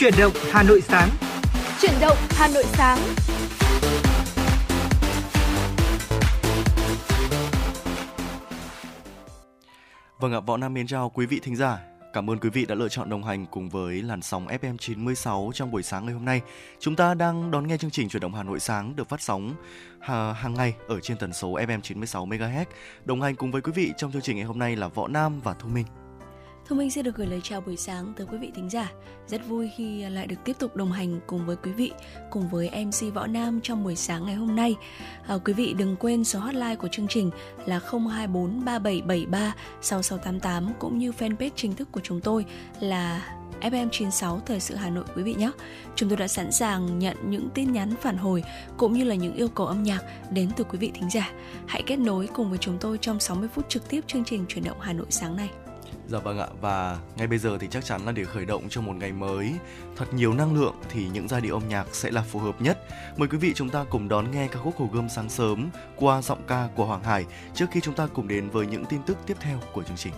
Chuyển động Hà Nội sáng. Chuyển động Hà Nội sáng. Vâng ạ, Võ Nam mến chào quý vị thính giả. Cảm ơn quý vị đã lựa chọn đồng hành cùng với làn sóng FM 96 trong buổi sáng ngày hôm nay. Chúng ta đang đón nghe chương trình Chuyển động Hà Nội sáng được phát sóng hàng ngày ở trên tần số FM 96 MHz. Đồng hành cùng với quý vị trong chương trình ngày hôm nay là Võ Nam và Thu Minh. Thu Minh xin được gửi lời chào buổi sáng tới quý vị thính giả. Rất vui khi lại được tiếp tục đồng hành cùng với quý vị, cùng với MC Võ Nam trong buổi sáng ngày hôm nay. À, quý vị đừng quên số hotline của chương trình là 024 3773 6688 cũng như fanpage chính thức của chúng tôi là FM96 Thời sự Hà Nội quý vị nhé. Chúng tôi đã sẵn sàng nhận những tin nhắn phản hồi cũng như là những yêu cầu âm nhạc đến từ quý vị thính giả. Hãy kết nối cùng với chúng tôi trong 60 phút trực tiếp chương trình chuyển động Hà Nội sáng nay. Dạ vâng ạ, và ngay bây giờ thì chắc chắn là để khởi động cho một ngày mới, thật nhiều năng lượng thì những giai điệu âm nhạc sẽ là phù hợp nhất. Mời quý vị chúng ta cùng đón nghe ca khúc Hồ Gươm sáng sớm qua giọng ca của Hoàng Hải trước khi chúng ta cùng đến với những tin tức tiếp theo của chương trình.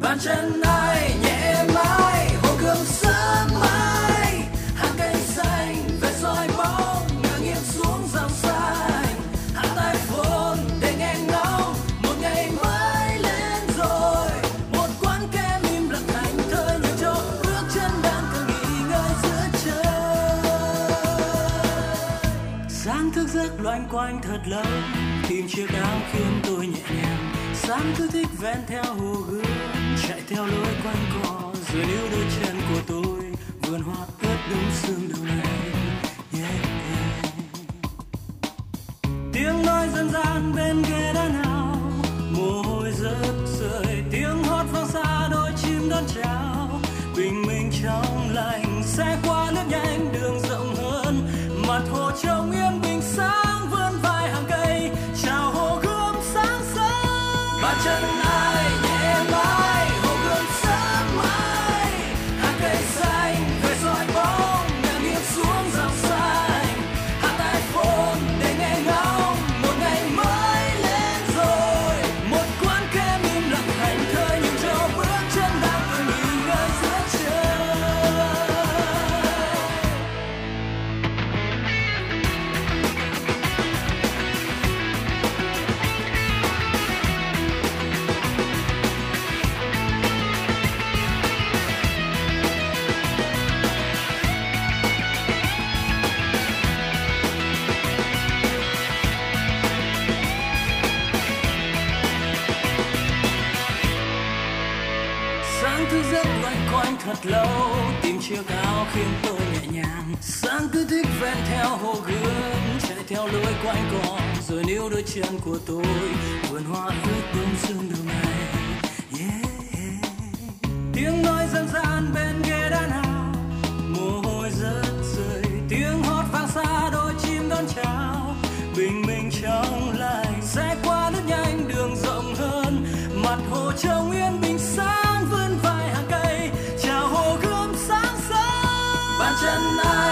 bàn chân thật lớn tìm chiếc áo khiến tôi nhẹ nhàng. Sáng cứ thích ven theo hồ gươm chạy theo lối quanh co rồi níu đôi chân của tôi vườn hoa ướt đúng sương đầu này. Yeah, yeah. tiếng nói dân gian bên ghế đá nào? Mồ hôi rớt rơi tiếng hót vang xa đôi chim đón chào. Bình minh trong lành sẽ qua chiếc áo khiến tôi nhẹ nhàng. Sáng cứ thích ven theo hồ gươm, chạy theo lối quanh cỏ rồi níu đôi chân của tôi, vườn hoa ướt bông sương đường này yeah. tiếng nói dân gian bên ghế đá nào? Mồ hôi rớt rơi, tiếng hót vang xa đôi chim đón chào. Bình minh trong sớm bàn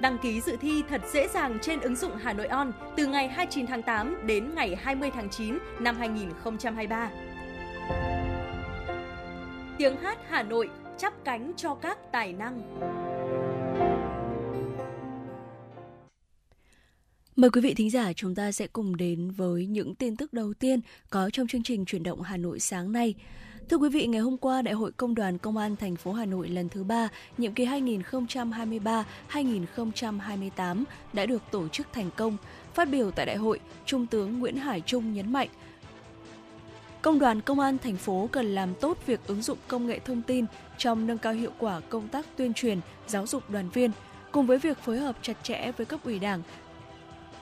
Đăng ký dự thi thật dễ dàng trên ứng dụng Hà Nội On từ ngày 29 tháng 8 đến ngày 20 tháng 9 năm 2023. Tiếng hát Hà Nội chắp cánh cho các tài năng. Mời quý vị thính giả chúng ta sẽ cùng đến với những tin tức đầu tiên có trong chương trình chuyển động Hà Nội sáng nay. Thưa quý vị, ngày hôm qua, Đại hội Công đoàn Công an thành phố Hà Nội lần thứ 3, nhiệm kỳ 2023-2028 đã được tổ chức thành công. Phát biểu tại đại hội, Trung tướng Nguyễn Hải Trung nhấn mạnh, Công đoàn Công an thành phố cần làm tốt việc ứng dụng công nghệ thông tin trong nâng cao hiệu quả công tác tuyên truyền, giáo dục đoàn viên, cùng với việc phối hợp chặt chẽ với cấp ủy Đảng,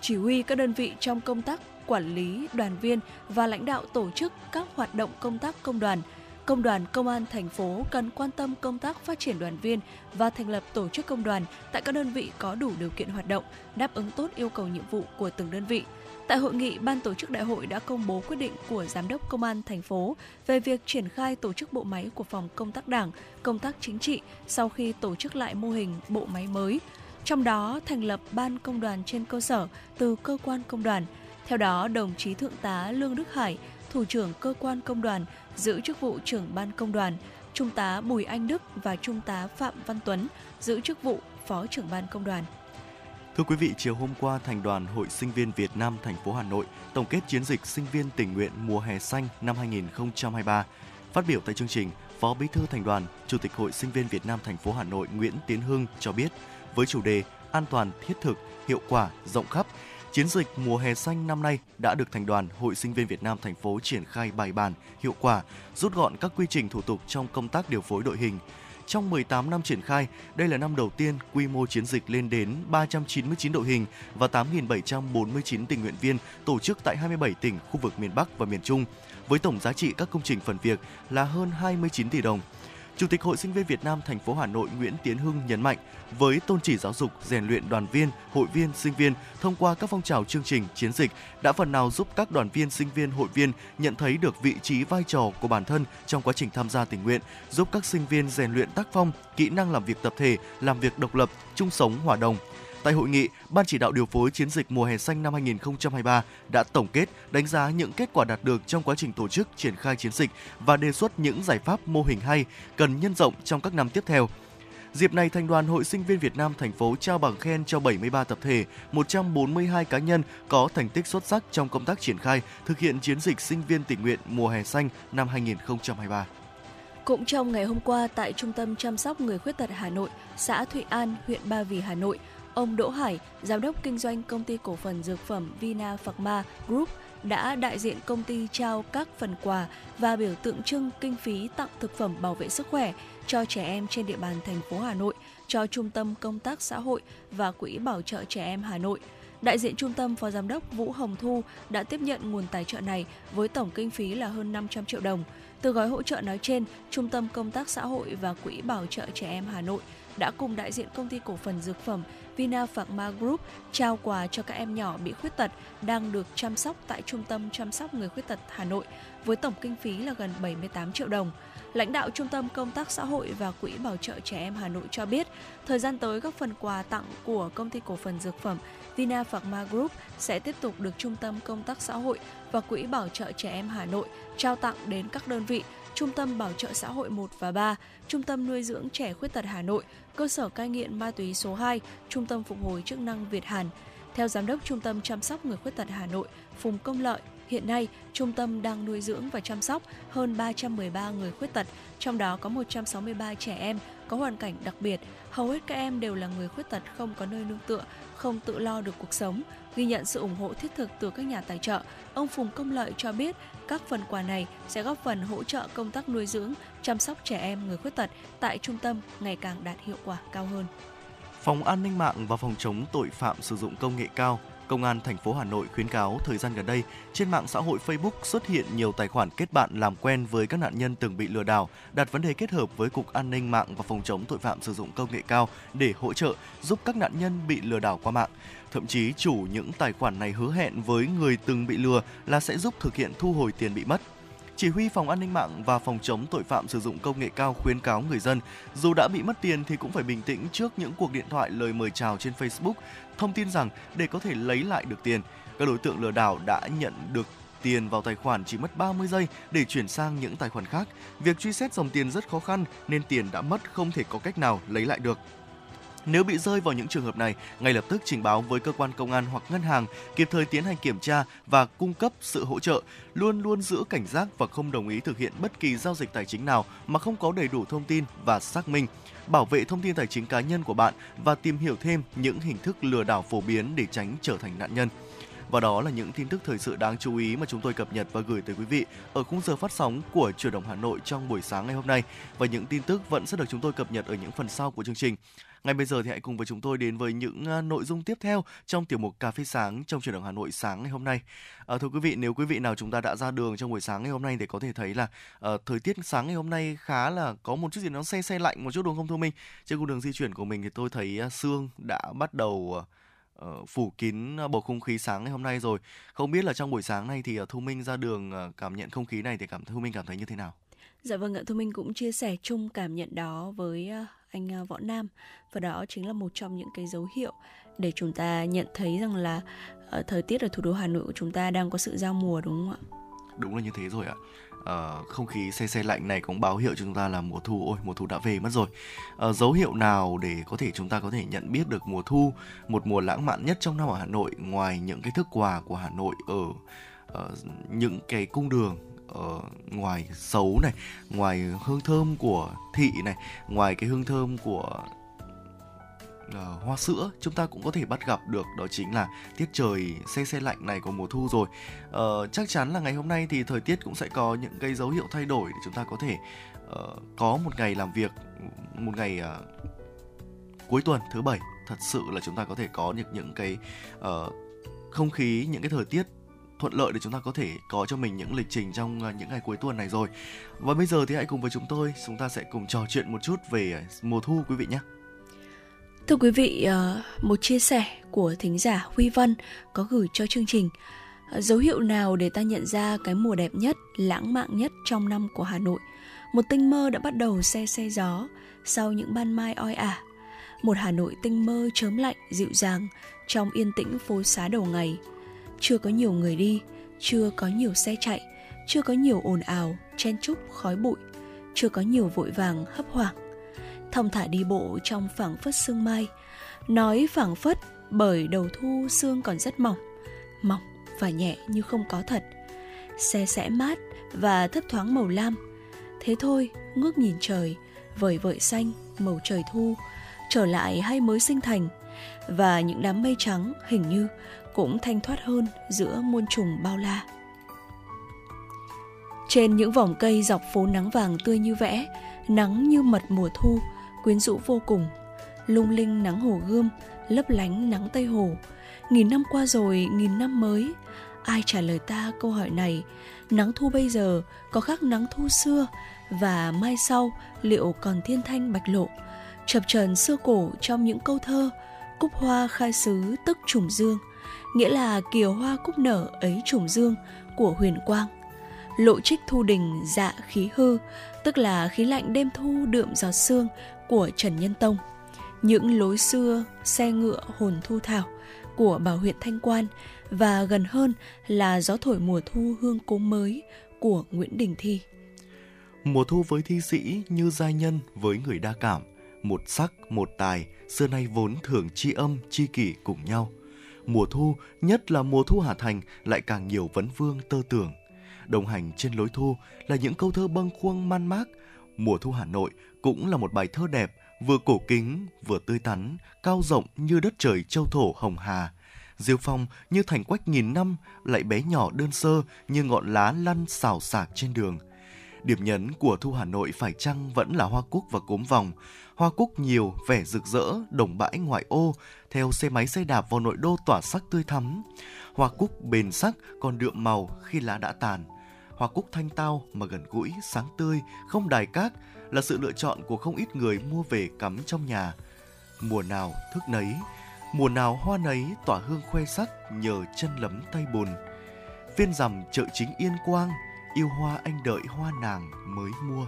chỉ huy các đơn vị trong công tác quản lý đoàn viên và lãnh đạo tổ chức các hoạt động công tác công đoàn. Công đoàn Công an thành phố cần quan tâm công tác phát triển đoàn viên và thành lập tổ chức công đoàn tại các đơn vị có đủ điều kiện hoạt động, đáp ứng tốt yêu cầu nhiệm vụ của từng đơn vị. Tại hội nghị, ban tổ chức đại hội đã công bố quyết định của Giám đốc Công an thành phố về việc triển khai tổ chức bộ máy của phòng công tác đảng, công tác chính trị sau khi tổ chức lại mô hình bộ máy mới. Trong đó thành lập ban công đoàn trên cơ sở từ cơ quan công đoàn. Theo đó, đồng chí Thượng tá Lương Đức Hải, Thủ trưởng cơ quan công đoàn, giữ chức vụ trưởng ban công đoàn, Trung tá Bùi Anh Đức và Trung tá Phạm Văn Tuấn giữ chức vụ Phó trưởng ban công đoàn. Thưa quý vị, chiều hôm qua, Thành đoàn Hội Sinh viên Việt Nam thành phố Hà Nội tổng kết chiến dịch sinh viên tình nguyện mùa hè xanh năm 2023. Phát biểu tại chương trình, Phó Bí thư Thành đoàn, Chủ tịch Hội Sinh viên Việt Nam thành phố Hà Nội Nguyễn Tiến Hưng cho biết, với chủ đề an toàn, thiết thực, hiệu quả, rộng khắp, Chiến dịch mùa hè xanh năm nay đã được Thành đoàn Hội Sinh viên Việt Nam thành phố triển khai bài bản, hiệu quả, rút gọn các quy trình thủ tục trong công tác điều phối đội hình. Trong 18 năm triển khai, đây là năm đầu tiên quy mô chiến dịch lên đến 399 đội hình và 8.749 tình nguyện viên tổ chức tại 27 tỉnh khu vực miền Bắc và miền Trung, với tổng giá trị các công trình phần việc là hơn 29 tỷ đồng. Chủ tịch Hội Sinh viên Việt Nam thành phố Hà Nội Nguyễn Tiến Hưng nhấn mạnh, với tôn chỉ giáo dục, rèn luyện đoàn viên, hội viên, sinh viên thông qua các phong trào chương trình, chiến dịch đã phần nào giúp các đoàn viên, sinh viên, hội viên nhận thấy được vị trí vai trò của bản thân trong quá trình tham gia tình nguyện, giúp các sinh viên rèn luyện tác phong, kỹ năng làm việc tập thể, làm việc độc lập, chung sống hòa đồng, Tại hội nghị, Ban chỉ đạo điều phối chiến dịch mùa hè xanh năm 2023 đã tổng kết, đánh giá những kết quả đạt được trong quá trình tổ chức triển khai chiến dịch và đề xuất những giải pháp mô hình hay cần nhân rộng trong các năm tiếp theo. Dịp này, Thành đoàn Hội Sinh viên Việt Nam thành phố trao bằng khen cho 73 tập thể, 142 cá nhân có thành tích xuất sắc trong công tác triển khai thực hiện chiến dịch sinh viên tình nguyện mùa hè xanh năm 2023. Cũng trong ngày hôm qua tại Trung tâm chăm sóc người khuyết tật Hà Nội, xã Thụy An, huyện Ba Vì, Hà Nội, Ông Đỗ Hải, giám đốc kinh doanh công ty cổ phần dược phẩm Vina Pharma Group đã đại diện công ty trao các phần quà và biểu tượng trưng kinh phí tặng thực phẩm bảo vệ sức khỏe cho trẻ em trên địa bàn thành phố Hà Nội cho Trung tâm Công tác Xã hội và Quỹ Bảo trợ Trẻ Em Hà Nội. Đại diện trung tâm Phó Giám đốc Vũ Hồng Thu đã tiếp nhận nguồn tài trợ này với tổng kinh phí là hơn 500 triệu đồng. Từ gói hỗ trợ nói trên, Trung tâm Công tác Xã hội và Quỹ Bảo trợ Trẻ Em Hà Nội đã cùng đại diện công ty cổ phần dược phẩm Vina Pharma Group trao quà cho các em nhỏ bị khuyết tật đang được chăm sóc tại Trung tâm chăm sóc người khuyết tật Hà Nội với tổng kinh phí là gần 78 triệu đồng. Lãnh đạo Trung tâm Công tác Xã hội và Quỹ Bảo trợ Trẻ Em Hà Nội cho biết, thời gian tới các phần quà tặng của Công ty Cổ phần Dược phẩm Vina Pharma Group sẽ tiếp tục được Trung tâm Công tác Xã hội và Quỹ Bảo trợ Trẻ Em Hà Nội trao tặng đến các đơn vị Trung tâm Bảo trợ xã hội 1 và 3, Trung tâm nuôi dưỡng trẻ khuyết tật Hà Nội, cơ sở cai nghiện ma túy số 2, Trung tâm phục hồi chức năng Việt Hàn. Theo Giám đốc Trung tâm chăm sóc người khuyết tật Hà Nội, Phùng Công Lợi, hiện nay trung tâm đang nuôi dưỡng và chăm sóc hơn 313 người khuyết tật, trong đó có 163 trẻ em có hoàn cảnh đặc biệt. Hầu hết các em đều là người khuyết tật không có nơi nương tựa, không tự lo được cuộc sống. Ghi nhận sự ủng hộ thiết thực từ các nhà tài trợ, ông Phùng Công Lợi cho biết các phần quà này sẽ góp phần hỗ trợ công tác nuôi dưỡng, chăm sóc trẻ em người khuyết tật tại trung tâm ngày càng đạt hiệu quả cao hơn. Phòng An ninh mạng và Phòng chống tội phạm sử dụng công nghệ cao Công an thành phố Hà Nội khuyến cáo thời gian gần đây, trên mạng xã hội Facebook xuất hiện nhiều tài khoản kết bạn làm quen với các nạn nhân từng bị lừa đảo, đặt vấn đề kết hợp với Cục An ninh mạng và Phòng chống tội phạm sử dụng công nghệ cao để hỗ trợ giúp các nạn nhân bị lừa đảo qua mạng. Thậm chí chủ những tài khoản này hứa hẹn với người từng bị lừa là sẽ giúp thực hiện thu hồi tiền bị mất. Chỉ huy Phòng An ninh mạng và Phòng chống tội phạm sử dụng công nghệ cao khuyến cáo người dân dù đã bị mất tiền thì cũng phải bình tĩnh trước những cuộc điện thoại lời mời chào trên Facebook, thông tin rằng để có thể lấy lại được tiền, các đối tượng lừa đảo đã nhận được tiền vào tài khoản chỉ mất 30 giây để chuyển sang những tài khoản khác. Việc truy xét dòng tiền rất khó khăn nên tiền đã mất không thể có cách nào lấy lại được. Nếu bị rơi vào những trường hợp này, ngay lập tức trình báo với cơ quan công an hoặc ngân hàng, kịp thời tiến hành kiểm tra và cung cấp sự hỗ trợ, luôn luôn giữ cảnh giác và không đồng ý thực hiện bất kỳ giao dịch tài chính nào mà không có đầy đủ thông tin và xác minh bảo vệ thông tin tài chính cá nhân của bạn và tìm hiểu thêm những hình thức lừa đảo phổ biến để tránh trở thành nạn nhân. Và đó là những tin tức thời sự đáng chú ý mà chúng tôi cập nhật và gửi tới quý vị ở khung giờ phát sóng của Truyền động Hà Nội trong buổi sáng ngày hôm nay. Và những tin tức vẫn sẽ được chúng tôi cập nhật ở những phần sau của chương trình. Ngay bây giờ thì hãy cùng với chúng tôi đến với những ờ, nội dung tiếp theo trong tiểu mục Cà phê sáng trong truyền động Hà Nội sáng ngày hôm nay. À, thưa quý vị, nếu quý vị nào chúng ta đã ra đường trong buổi sáng ngày hôm nay thì có thể thấy là à, thời tiết sáng ngày hôm nay khá là có một chút gì nó xe xe lạnh một chút đúng không thưa Minh? Trên cung đường di chuyển của mình thì tôi thấy sương đã bắt đầu phủ kín bầu không khí sáng ngày hôm nay rồi. Không biết là trong buổi sáng này thì Thu Minh ra đường cảm nhận không khí này thì cảm Thu Minh cảm thấy như thế nào? Dạ vâng ạ, Thu Minh cũng chia sẻ chung cảm nhận đó với anh à, Võ Nam và đó chính là một trong những cái dấu hiệu để chúng ta nhận thấy rằng là ờ, thời tiết ở thủ đô Hà Nội của chúng ta đang có sự giao mùa đúng không ạ? Đúng là như thế rồi ạ. À, không khí xe xe lạnh này cũng báo hiệu cho chúng ta là mùa thu ôi mùa thu đã về mất rồi à, dấu hiệu nào để có thể chúng ta có thể nhận biết được mùa thu một mùa lãng mạn nhất trong năm ở Hà Nội ngoài những cái thức quà của Hà Nội ở uh, những cái cung đường Ờ, ngoài xấu này ngoài hương thơm của thị này ngoài cái hương thơm của uh, hoa sữa chúng ta cũng có thể bắt gặp được đó chính là tiết trời xe xe lạnh này của mùa thu rồi. Uh, chắc chắn là ngày hôm nay thì thời tiết cũng sẽ có những cái dấu hiệu thay đổi để chúng ta có thể uh, có một ngày làm việc một ngày uh, cuối tuần thứ bảy. Thật sự là chúng ta có thể có những những cái uh, không khí những cái thời tiết thuận lợi để chúng ta có thể có cho mình những lịch trình trong à, những ngày cuối tuần này rồi. Và bây giờ thì hãy cùng với chúng tôi, chúng ta sẽ cùng trò chuyện một chút về à, mùa thu quý vị nhé. Thưa quý vị, à, một chia sẻ của thính giả Huy Văn có gửi cho chương trình. Dấu hiệu nào để ta nhận ra cái mùa đẹp nhất, lãng mạn nhất trong năm của Hà Nội? Một tinh mơ đã bắt đầu xe xe gió sau những ban mai oi ả. Một Hà Nội tinh mơ chớm lạnh, dịu dàng trong yên tĩnh phố xá đầu ngày – chưa có nhiều người đi, chưa có nhiều xe chạy, chưa có nhiều ồn ào, chen chúc, khói bụi, chưa có nhiều vội vàng, hấp hoảng. Thong thả đi bộ trong phảng phất sương mai, nói phảng phất bởi đầu thu sương còn rất mỏng mỏng và nhẹ như không có thật. Xe sẽ mát và thấp thoáng màu lam. Thế thôi, ngước nhìn trời, vời vợi xanh, màu trời thu, trở lại hay mới sinh thành. Và những đám mây trắng hình như cũng thanh thoát hơn giữa muôn trùng bao la. Trên những vòng cây dọc phố nắng vàng tươi như vẽ, nắng như mật mùa thu, quyến rũ vô cùng. Lung linh nắng hồ gươm, lấp lánh nắng Tây Hồ. Nghìn năm qua rồi, nghìn năm mới. Ai trả lời ta câu hỏi này? Nắng thu bây giờ có khác nắng thu xưa và mai sau liệu còn thiên thanh bạch lộ? Chập trần xưa cổ trong những câu thơ, cúc hoa khai xứ tức trùng dương – nghĩa là kiều hoa cúc nở ấy trùng dương của huyền quang lộ trích thu đình dạ khí hư, tức là khí lạnh đêm thu đượm giọt sương của Trần Nhân Tông. Những lối xưa xe ngựa hồn thu thảo của bảo huyện Thanh Quan và gần hơn là gió thổi mùa thu hương cố mới của Nguyễn Đình Thi. Mùa thu với thi sĩ như giai nhân với người đa cảm, một sắc, một tài, xưa nay vốn thường chi âm, chi kỷ cùng nhau. Mùa thu, nhất là mùa thu Hà Thành lại càng nhiều vấn vương tơ tưởng. Đồng hành trên lối thu là những câu thơ bâng khuâng man mác. Mùa thu Hà Nội cũng là một bài thơ đẹp, vừa cổ kính, vừa tươi tắn, cao rộng như đất trời châu thổ hồng hà. Diêu phong như thành quách nghìn năm, lại bé nhỏ đơn sơ như ngọn lá lăn xào xạc trên đường – Điểm nhấn của thu Hà Nội phải chăng vẫn là hoa cúc và cốm vòng. Hoa cúc nhiều, vẻ rực rỡ, đồng bãi ngoại ô, theo xe máy xe đạp vào nội đô tỏa sắc tươi thắm. Hoa cúc bền sắc còn đượm màu khi lá đã tàn. Hoa cúc thanh tao mà gần gũi, sáng tươi, không đài cát là sự lựa chọn của không ít người mua về cắm trong nhà. Mùa nào thức nấy, mùa nào hoa nấy tỏa hương khoe sắc nhờ chân lấm tay bùn. Viên rằm chợ chính Yên Quang – yêu hoa anh đợi hoa nàng mới mua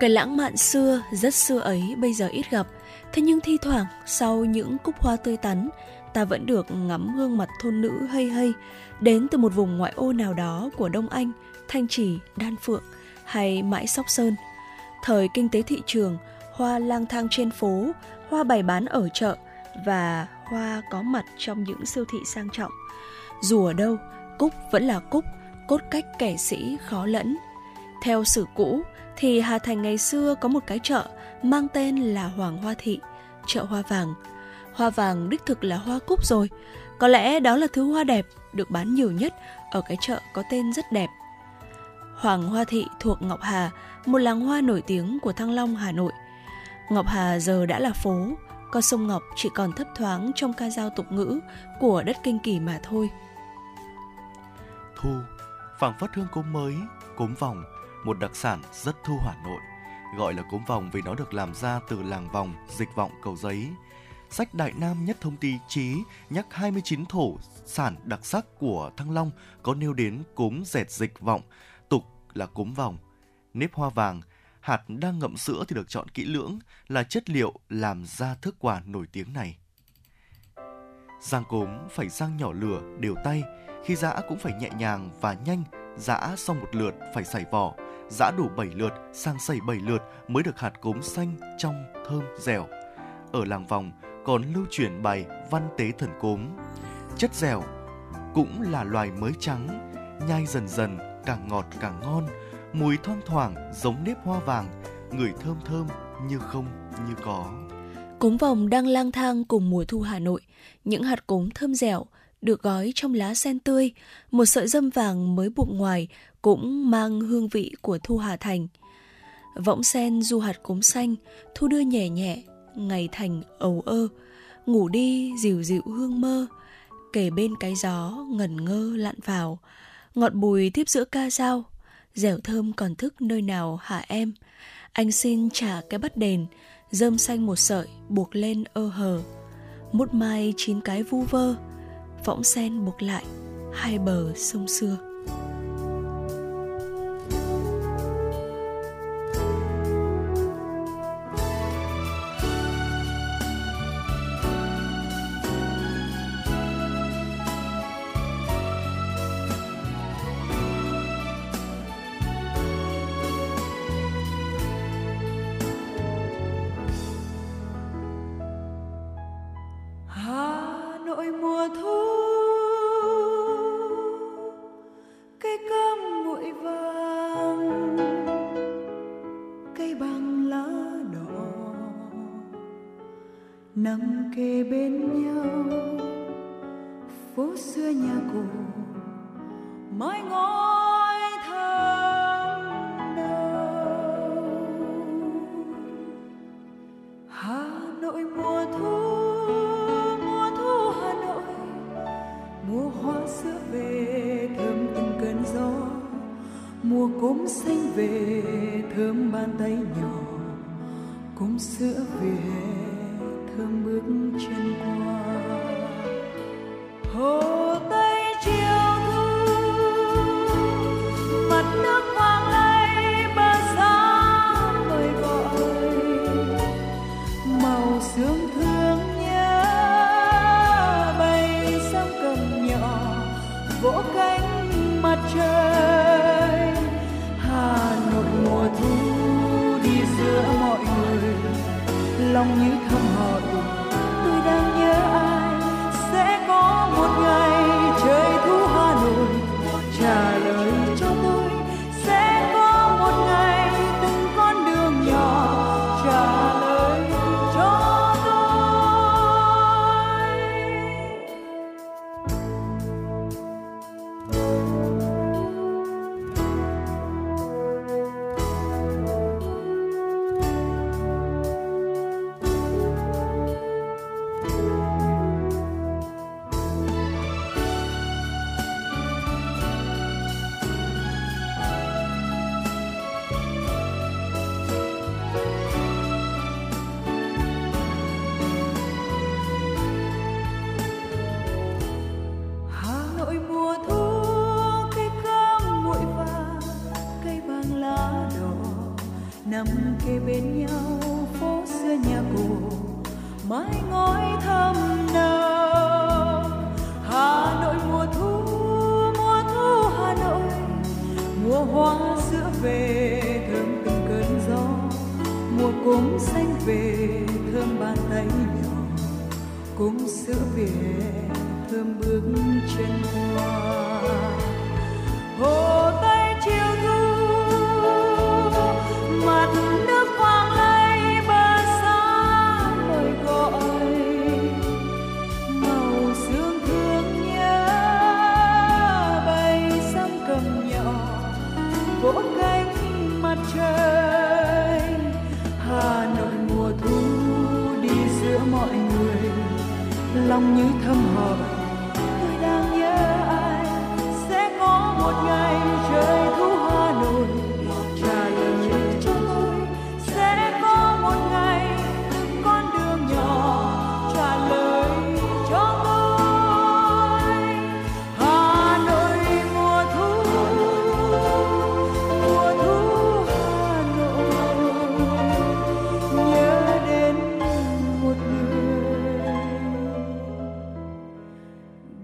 cái lãng mạn xưa rất xưa ấy bây giờ ít gặp thế nhưng thi thoảng sau những cúc hoa tươi tắn ta vẫn được ngắm gương mặt thôn nữ hay hay đến từ một vùng ngoại ô nào đó của đông anh thanh trì đan phượng hay mãi sóc sơn thời kinh tế thị trường hoa lang thang trên phố hoa bày bán ở chợ và hoa có mặt trong những siêu thị sang trọng dù ở đâu Cúc vẫn là Cúc, cốt cách kẻ sĩ khó lẫn. Theo sử cũ thì Hà Thành ngày xưa có một cái chợ mang tên là Hoàng Hoa Thị, chợ hoa vàng. Hoa vàng đích thực là hoa cúc rồi, có lẽ đó là thứ hoa đẹp được bán nhiều nhất ở cái chợ có tên rất đẹp. Hoàng Hoa Thị thuộc Ngọc Hà, một làng hoa nổi tiếng của Thăng Long, Hà Nội. Ngọc Hà giờ đã là phố, con sông Ngọc chỉ còn thấp thoáng trong ca dao tục ngữ của đất Kinh Kỳ mà thôi thu, phảng phất hương cốm mới, cốm vòng, một đặc sản rất thu Hà Nội. Gọi là cốm vòng vì nó được làm ra từ làng vòng, dịch vọng cầu giấy. Sách Đại Nam nhất thông ty trí nhắc 29 thổ sản đặc sắc của Thăng Long có nêu đến cốm dẹt dịch vọng, tục là cốm vòng. Nếp hoa vàng, hạt đang ngậm sữa thì được chọn kỹ lưỡng là chất liệu làm ra thức quà nổi tiếng này. Giang cốm phải rang nhỏ lửa đều tay, khi giã cũng phải nhẹ nhàng và nhanh, giã xong một lượt phải xảy vỏ, giã đủ 7 lượt sang xảy 7 lượt mới được hạt cốm xanh trong thơm dẻo. Ở làng vòng còn lưu truyền bài văn tế thần cốm. Chất dẻo cũng là loài mới trắng, nhai dần dần càng ngọt càng ngon, mùi thoang thoảng giống nếp hoa vàng, người thơm thơm như không như có. Cốm vòng đang lang thang cùng mùa thu Hà Nội, những hạt cốm thơm dẻo, được gói trong lá sen tươi, một sợi dâm vàng mới buộc ngoài cũng mang hương vị của thu Hà Thành. Võng sen du hạt cốm xanh, thu đưa nhẹ nhẹ, ngày thành ầu ơ, ngủ đi dịu dịu hương mơ, kể bên cái gió ngẩn ngơ lặn vào, ngọt bùi tiếp giữa ca dao, dẻo thơm còn thức nơi nào hả em? Anh xin trả cái bắt đền, dơm xanh một sợi buộc lên ơ hờ, mút mai chín cái vu vơ, võng sen buộc lại hai bờ sông xưa. Nằm kề bên nhau. Phố xưa nhà cổ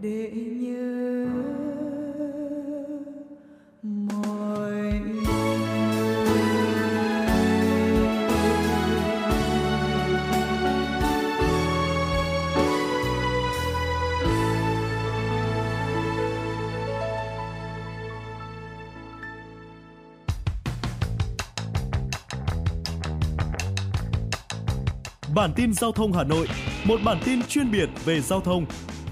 để nhớ mọi Bản tin giao thông Hà Nội, một bản tin chuyên biệt về giao thông.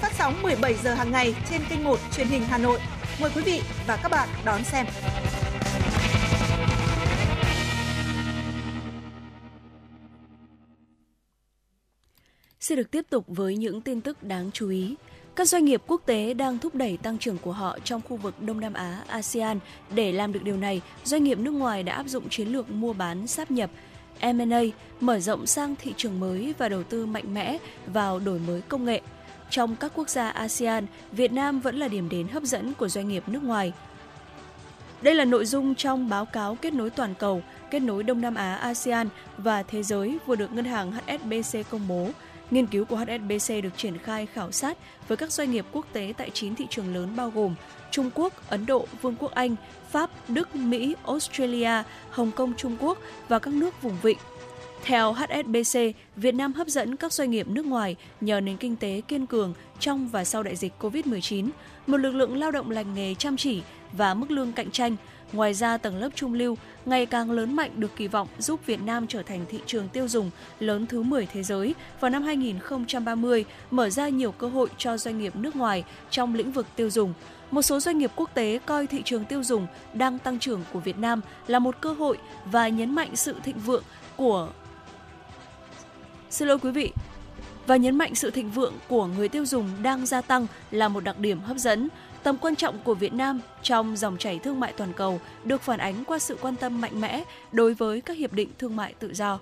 Phát sóng 17 giờ hàng ngày trên kênh 1 truyền hình Hà Nội. Mời quý vị và các bạn đón xem. Sẽ được tiếp tục với những tin tức đáng chú ý. Các doanh nghiệp quốc tế đang thúc đẩy tăng trưởng của họ trong khu vực Đông Nam Á, ASEAN. Để làm được điều này, doanh nghiệp nước ngoài đã áp dụng chiến lược mua bán sáp nhập M&A, mở rộng sang thị trường mới và đầu tư mạnh mẽ vào đổi mới công nghệ. Trong các quốc gia ASEAN, Việt Nam vẫn là điểm đến hấp dẫn của doanh nghiệp nước ngoài. Đây là nội dung trong báo cáo kết nối toàn cầu, kết nối Đông Nam Á, ASEAN và thế giới vừa được ngân hàng HSBC công bố. Nghiên cứu của HSBC được triển khai khảo sát với các doanh nghiệp quốc tế tại 9 thị trường lớn bao gồm Trung Quốc, Ấn Độ, Vương quốc Anh, Pháp, Đức, Mỹ, Australia, Hồng Kông, Trung Quốc và các nước vùng vịnh. Theo HSBC, Việt Nam hấp dẫn các doanh nghiệp nước ngoài nhờ nền kinh tế kiên cường trong và sau đại dịch COVID-19, một lực lượng lao động lành nghề chăm chỉ và mức lương cạnh tranh. Ngoài ra, tầng lớp trung lưu ngày càng lớn mạnh được kỳ vọng giúp Việt Nam trở thành thị trường tiêu dùng lớn thứ 10 thế giới vào năm 2030, mở ra nhiều cơ hội cho doanh nghiệp nước ngoài trong lĩnh vực tiêu dùng. Một số doanh nghiệp quốc tế coi thị trường tiêu dùng đang tăng trưởng của Việt Nam là một cơ hội và nhấn mạnh sự thịnh vượng của Xin lỗi quý vị. và nhấn mạnh sự thịnh vượng của người tiêu dùng đang gia tăng là một đặc điểm hấp dẫn. Tầm quan trọng của Việt Nam trong dòng chảy thương mại toàn cầu được phản ánh qua sự quan tâm mạnh mẽ đối với các hiệp định thương mại tự do.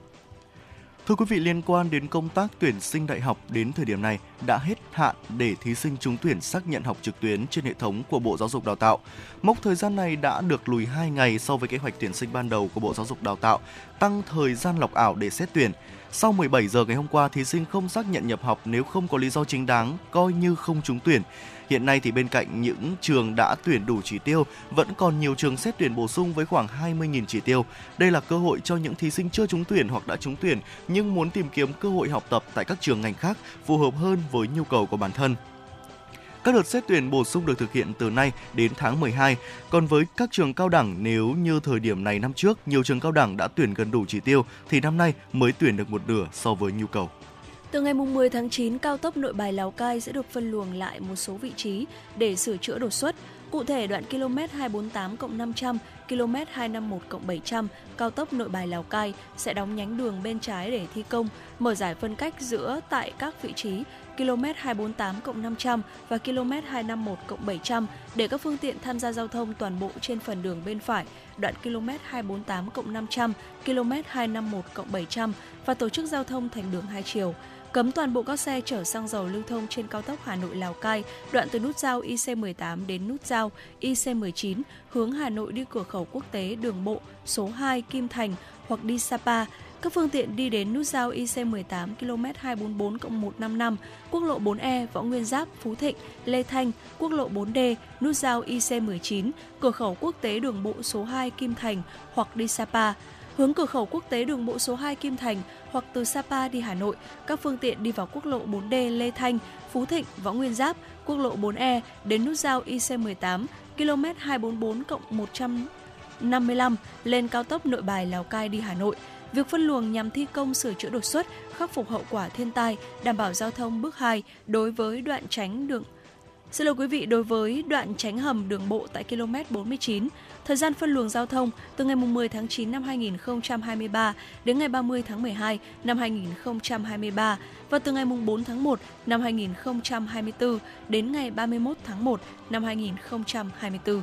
Thưa quý vị, liên quan đến công tác tuyển sinh đại học đến thời điểm này đã hết hạn để thí sinh trúng tuyển xác nhận học trực tuyến trên hệ thống của Bộ Giáo dục Đào tạo. Mốc thời gian này đã được lùi 2 ngày so với kế hoạch tuyển sinh ban đầu của Bộ Giáo dục Đào tạo, tăng thời gian lọc ảo để xét tuyển. Sau 17 giờ ngày hôm qua, thí sinh không xác nhận nhập học nếu không có lý do chính đáng, coi như không trúng tuyển. Hiện nay thì bên cạnh những trường đã tuyển đủ chỉ tiêu, vẫn còn nhiều trường xét tuyển bổ sung với khoảng 20.000 chỉ tiêu. Đây là cơ hội cho những thí sinh chưa trúng tuyển hoặc đã trúng tuyển nhưng muốn tìm kiếm cơ hội học tập tại các trường ngành khác phù hợp hơn với nhu cầu của bản thân. Các đợt xét tuyển bổ sung được thực hiện từ nay đến tháng 12. Còn với các trường cao đẳng, nếu như thời điểm này năm trước, nhiều trường cao đẳng đã tuyển gần đủ chỉ tiêu, thì năm nay mới tuyển được một nửa so với nhu cầu. Từ ngày 10 tháng 9, cao tốc Nội Bài Lào Cai sẽ được phân luồng lại một số vị trí để sửa chữa đột xuất. Cụ thể, đoạn km 248 500, km 251 700, cao tốc Nội Bài Lào Cai sẽ đóng nhánh đường bên trái để thi công, mở giải phân cách giữa tại các vị trí km 248 500 và km 251 700 để các phương tiện tham gia giao thông toàn bộ trên phần đường bên phải, đoạn km 248 500, km 251 700 và tổ chức giao thông thành đường hai chiều cấm toàn bộ các xe chở xăng dầu lưu thông trên cao tốc Hà Nội Lào Cai, đoạn từ nút giao IC18 đến nút giao IC19 hướng Hà Nội đi cửa khẩu quốc tế đường bộ số 2 Kim Thành hoặc đi Sapa. Các phương tiện đi đến nút giao IC18 km 244 155, quốc lộ 4E Võ Nguyên Giáp, Phú Thịnh, Lê Thanh, quốc lộ 4D, nút giao IC19, cửa khẩu quốc tế đường bộ số 2 Kim Thành hoặc đi Sapa hướng cửa khẩu quốc tế đường bộ số 2 Kim Thành hoặc từ Sapa đi Hà Nội, các phương tiện đi vào quốc lộ 4D Lê Thanh, Phú Thịnh, Võ Nguyên Giáp, quốc lộ 4E đến nút giao IC18, km 244 155 lên cao tốc Nội Bài Lào Cai đi Hà Nội. Việc phân luồng nhằm thi công sửa chữa đột xuất, khắc phục hậu quả thiên tai, đảm bảo giao thông bước 2 đối với đoạn tránh đường Xin lỗi quý vị, đối với đoạn tránh hầm đường bộ tại km 49, thời gian phân luồng giao thông từ ngày 10 tháng 9 năm 2023 đến ngày 30 tháng 12 năm 2023 và từ ngày 4 tháng 1 năm 2024 đến ngày 31 tháng 1 năm 2024.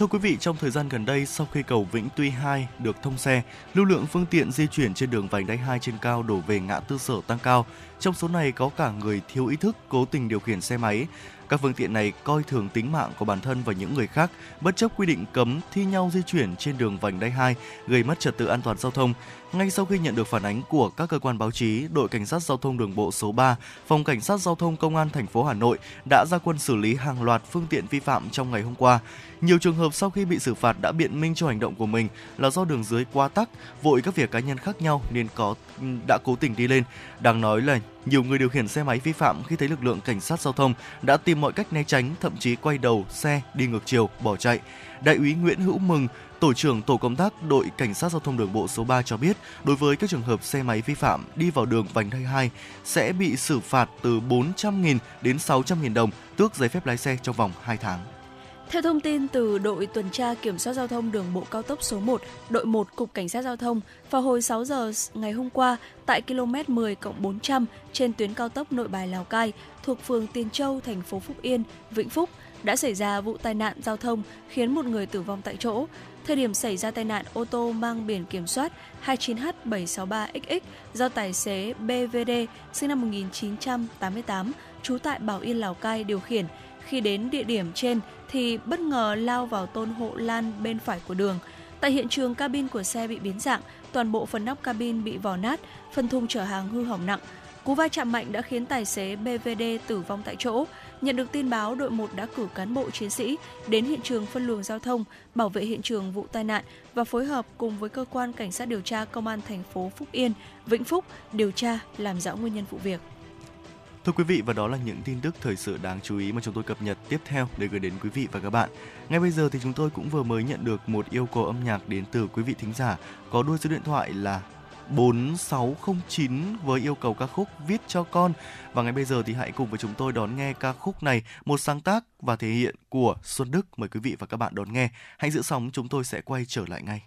Thưa quý vị, trong thời gian gần đây, sau khi cầu Vĩnh Tuy 2 được thông xe, lưu lượng phương tiện di chuyển trên đường vành đai 2 trên cao đổ về ngã tư sở tăng cao. Trong số này có cả người thiếu ý thức cố tình điều khiển xe máy. Các phương tiện này coi thường tính mạng của bản thân và những người khác, bất chấp quy định cấm thi nhau di chuyển trên đường vành đai 2, gây mất trật tự an toàn giao thông. Ngay sau khi nhận được phản ánh của các cơ quan báo chí, đội cảnh sát giao thông đường bộ số 3, phòng cảnh sát giao thông công an thành phố Hà Nội đã ra quân xử lý hàng loạt phương tiện vi phạm trong ngày hôm qua. Nhiều trường hợp sau khi bị xử phạt đã biện minh cho hành động của mình là do đường dưới quá tắc, vội các việc cá nhân khác nhau nên có đã cố tình đi lên. Đáng nói là nhiều người điều khiển xe máy vi phạm khi thấy lực lượng cảnh sát giao thông đã tìm mọi cách né tránh, thậm chí quay đầu xe đi ngược chiều bỏ chạy. Đại úy Nguyễn Hữu Mừng, Tổ trưởng Tổ công tác đội Cảnh sát Giao thông đường bộ số 3 cho biết, đối với các trường hợp xe máy vi phạm đi vào đường vành đai 2 sẽ bị xử phạt từ 400.000 đến 600.000 đồng, tước giấy phép lái xe trong vòng 2 tháng. Theo thông tin từ đội tuần tra kiểm soát giao thông đường bộ cao tốc số 1, đội 1 Cục Cảnh sát Giao thông, vào hồi 6 giờ ngày hôm qua, tại km 10 400 trên tuyến cao tốc nội bài Lào Cai thuộc phường Tiền Châu, thành phố Phúc Yên, Vĩnh Phúc, đã xảy ra vụ tai nạn giao thông khiến một người tử vong tại chỗ. Thời điểm xảy ra tai nạn, ô tô mang biển kiểm soát 29H763XX do tài xế BVD sinh năm 1988, trú tại Bảo Yên Lào Cai điều khiển. Khi đến địa điểm trên thì bất ngờ lao vào tôn hộ lan bên phải của đường. Tại hiện trường, cabin của xe bị biến dạng, toàn bộ phần nóc cabin bị vò nát, phần thùng chở hàng hư hỏng nặng. Cú va chạm mạnh đã khiến tài xế BVD tử vong tại chỗ. Nhận được tin báo, đội 1 đã cử cán bộ chiến sĩ đến hiện trường phân luồng giao thông, bảo vệ hiện trường vụ tai nạn và phối hợp cùng với cơ quan cảnh sát điều tra công an thành phố Phúc Yên, Vĩnh Phúc điều tra làm rõ nguyên nhân vụ việc. Thưa quý vị và đó là những tin tức thời sự đáng chú ý mà chúng tôi cập nhật tiếp theo để gửi đến quý vị và các bạn. Ngay bây giờ thì chúng tôi cũng vừa mới nhận được một yêu cầu âm nhạc đến từ quý vị thính giả có đuôi số điện thoại là 4609 với yêu cầu ca khúc Viết cho con. Và ngay bây giờ thì hãy cùng với chúng tôi đón nghe ca khúc này, một sáng tác và thể hiện của Xuân Đức. Mời quý vị và các bạn đón nghe. Hãy giữ sóng, chúng tôi sẽ quay trở lại ngay.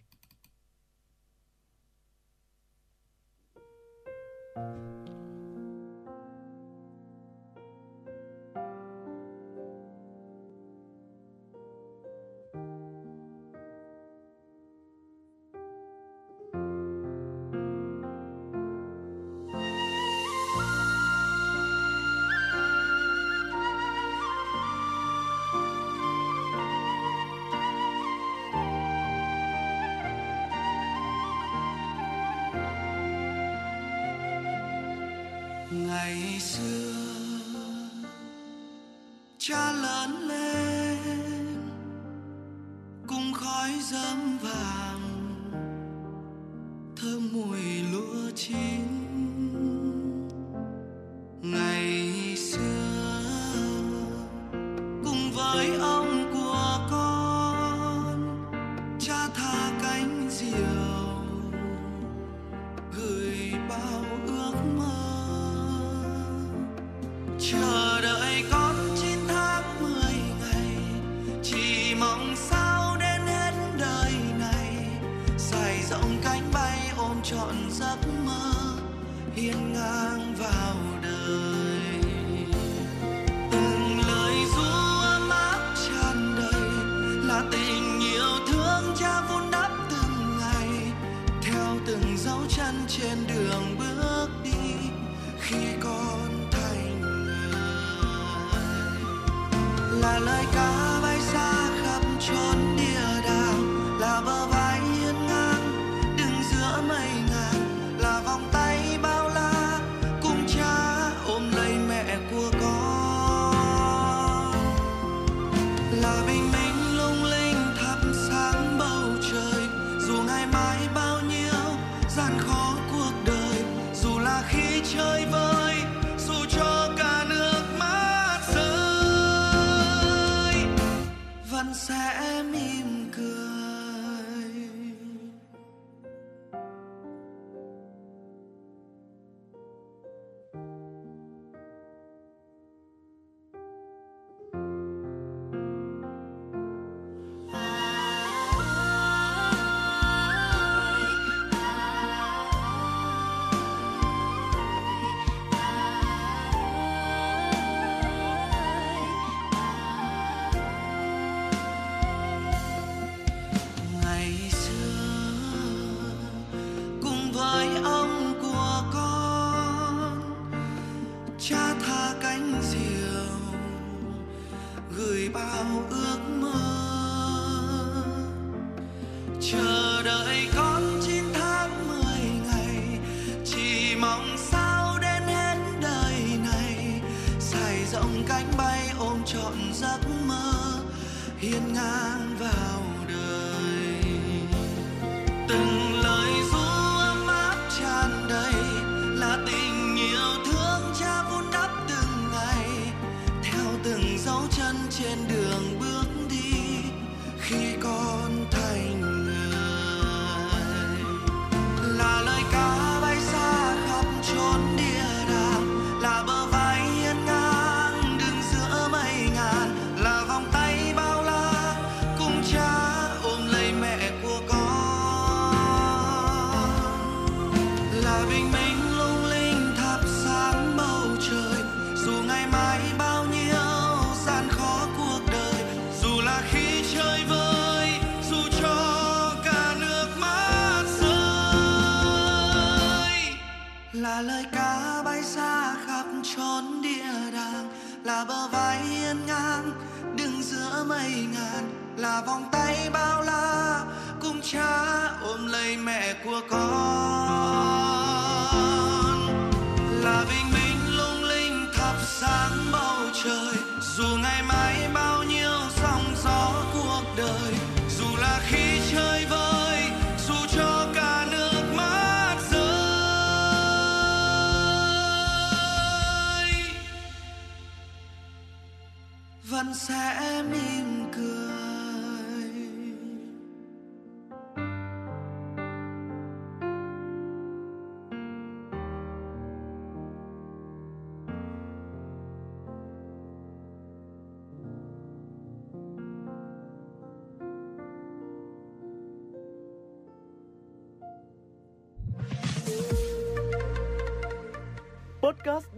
là vòng tay bao la cùng cha ôm lấy mẹ của con.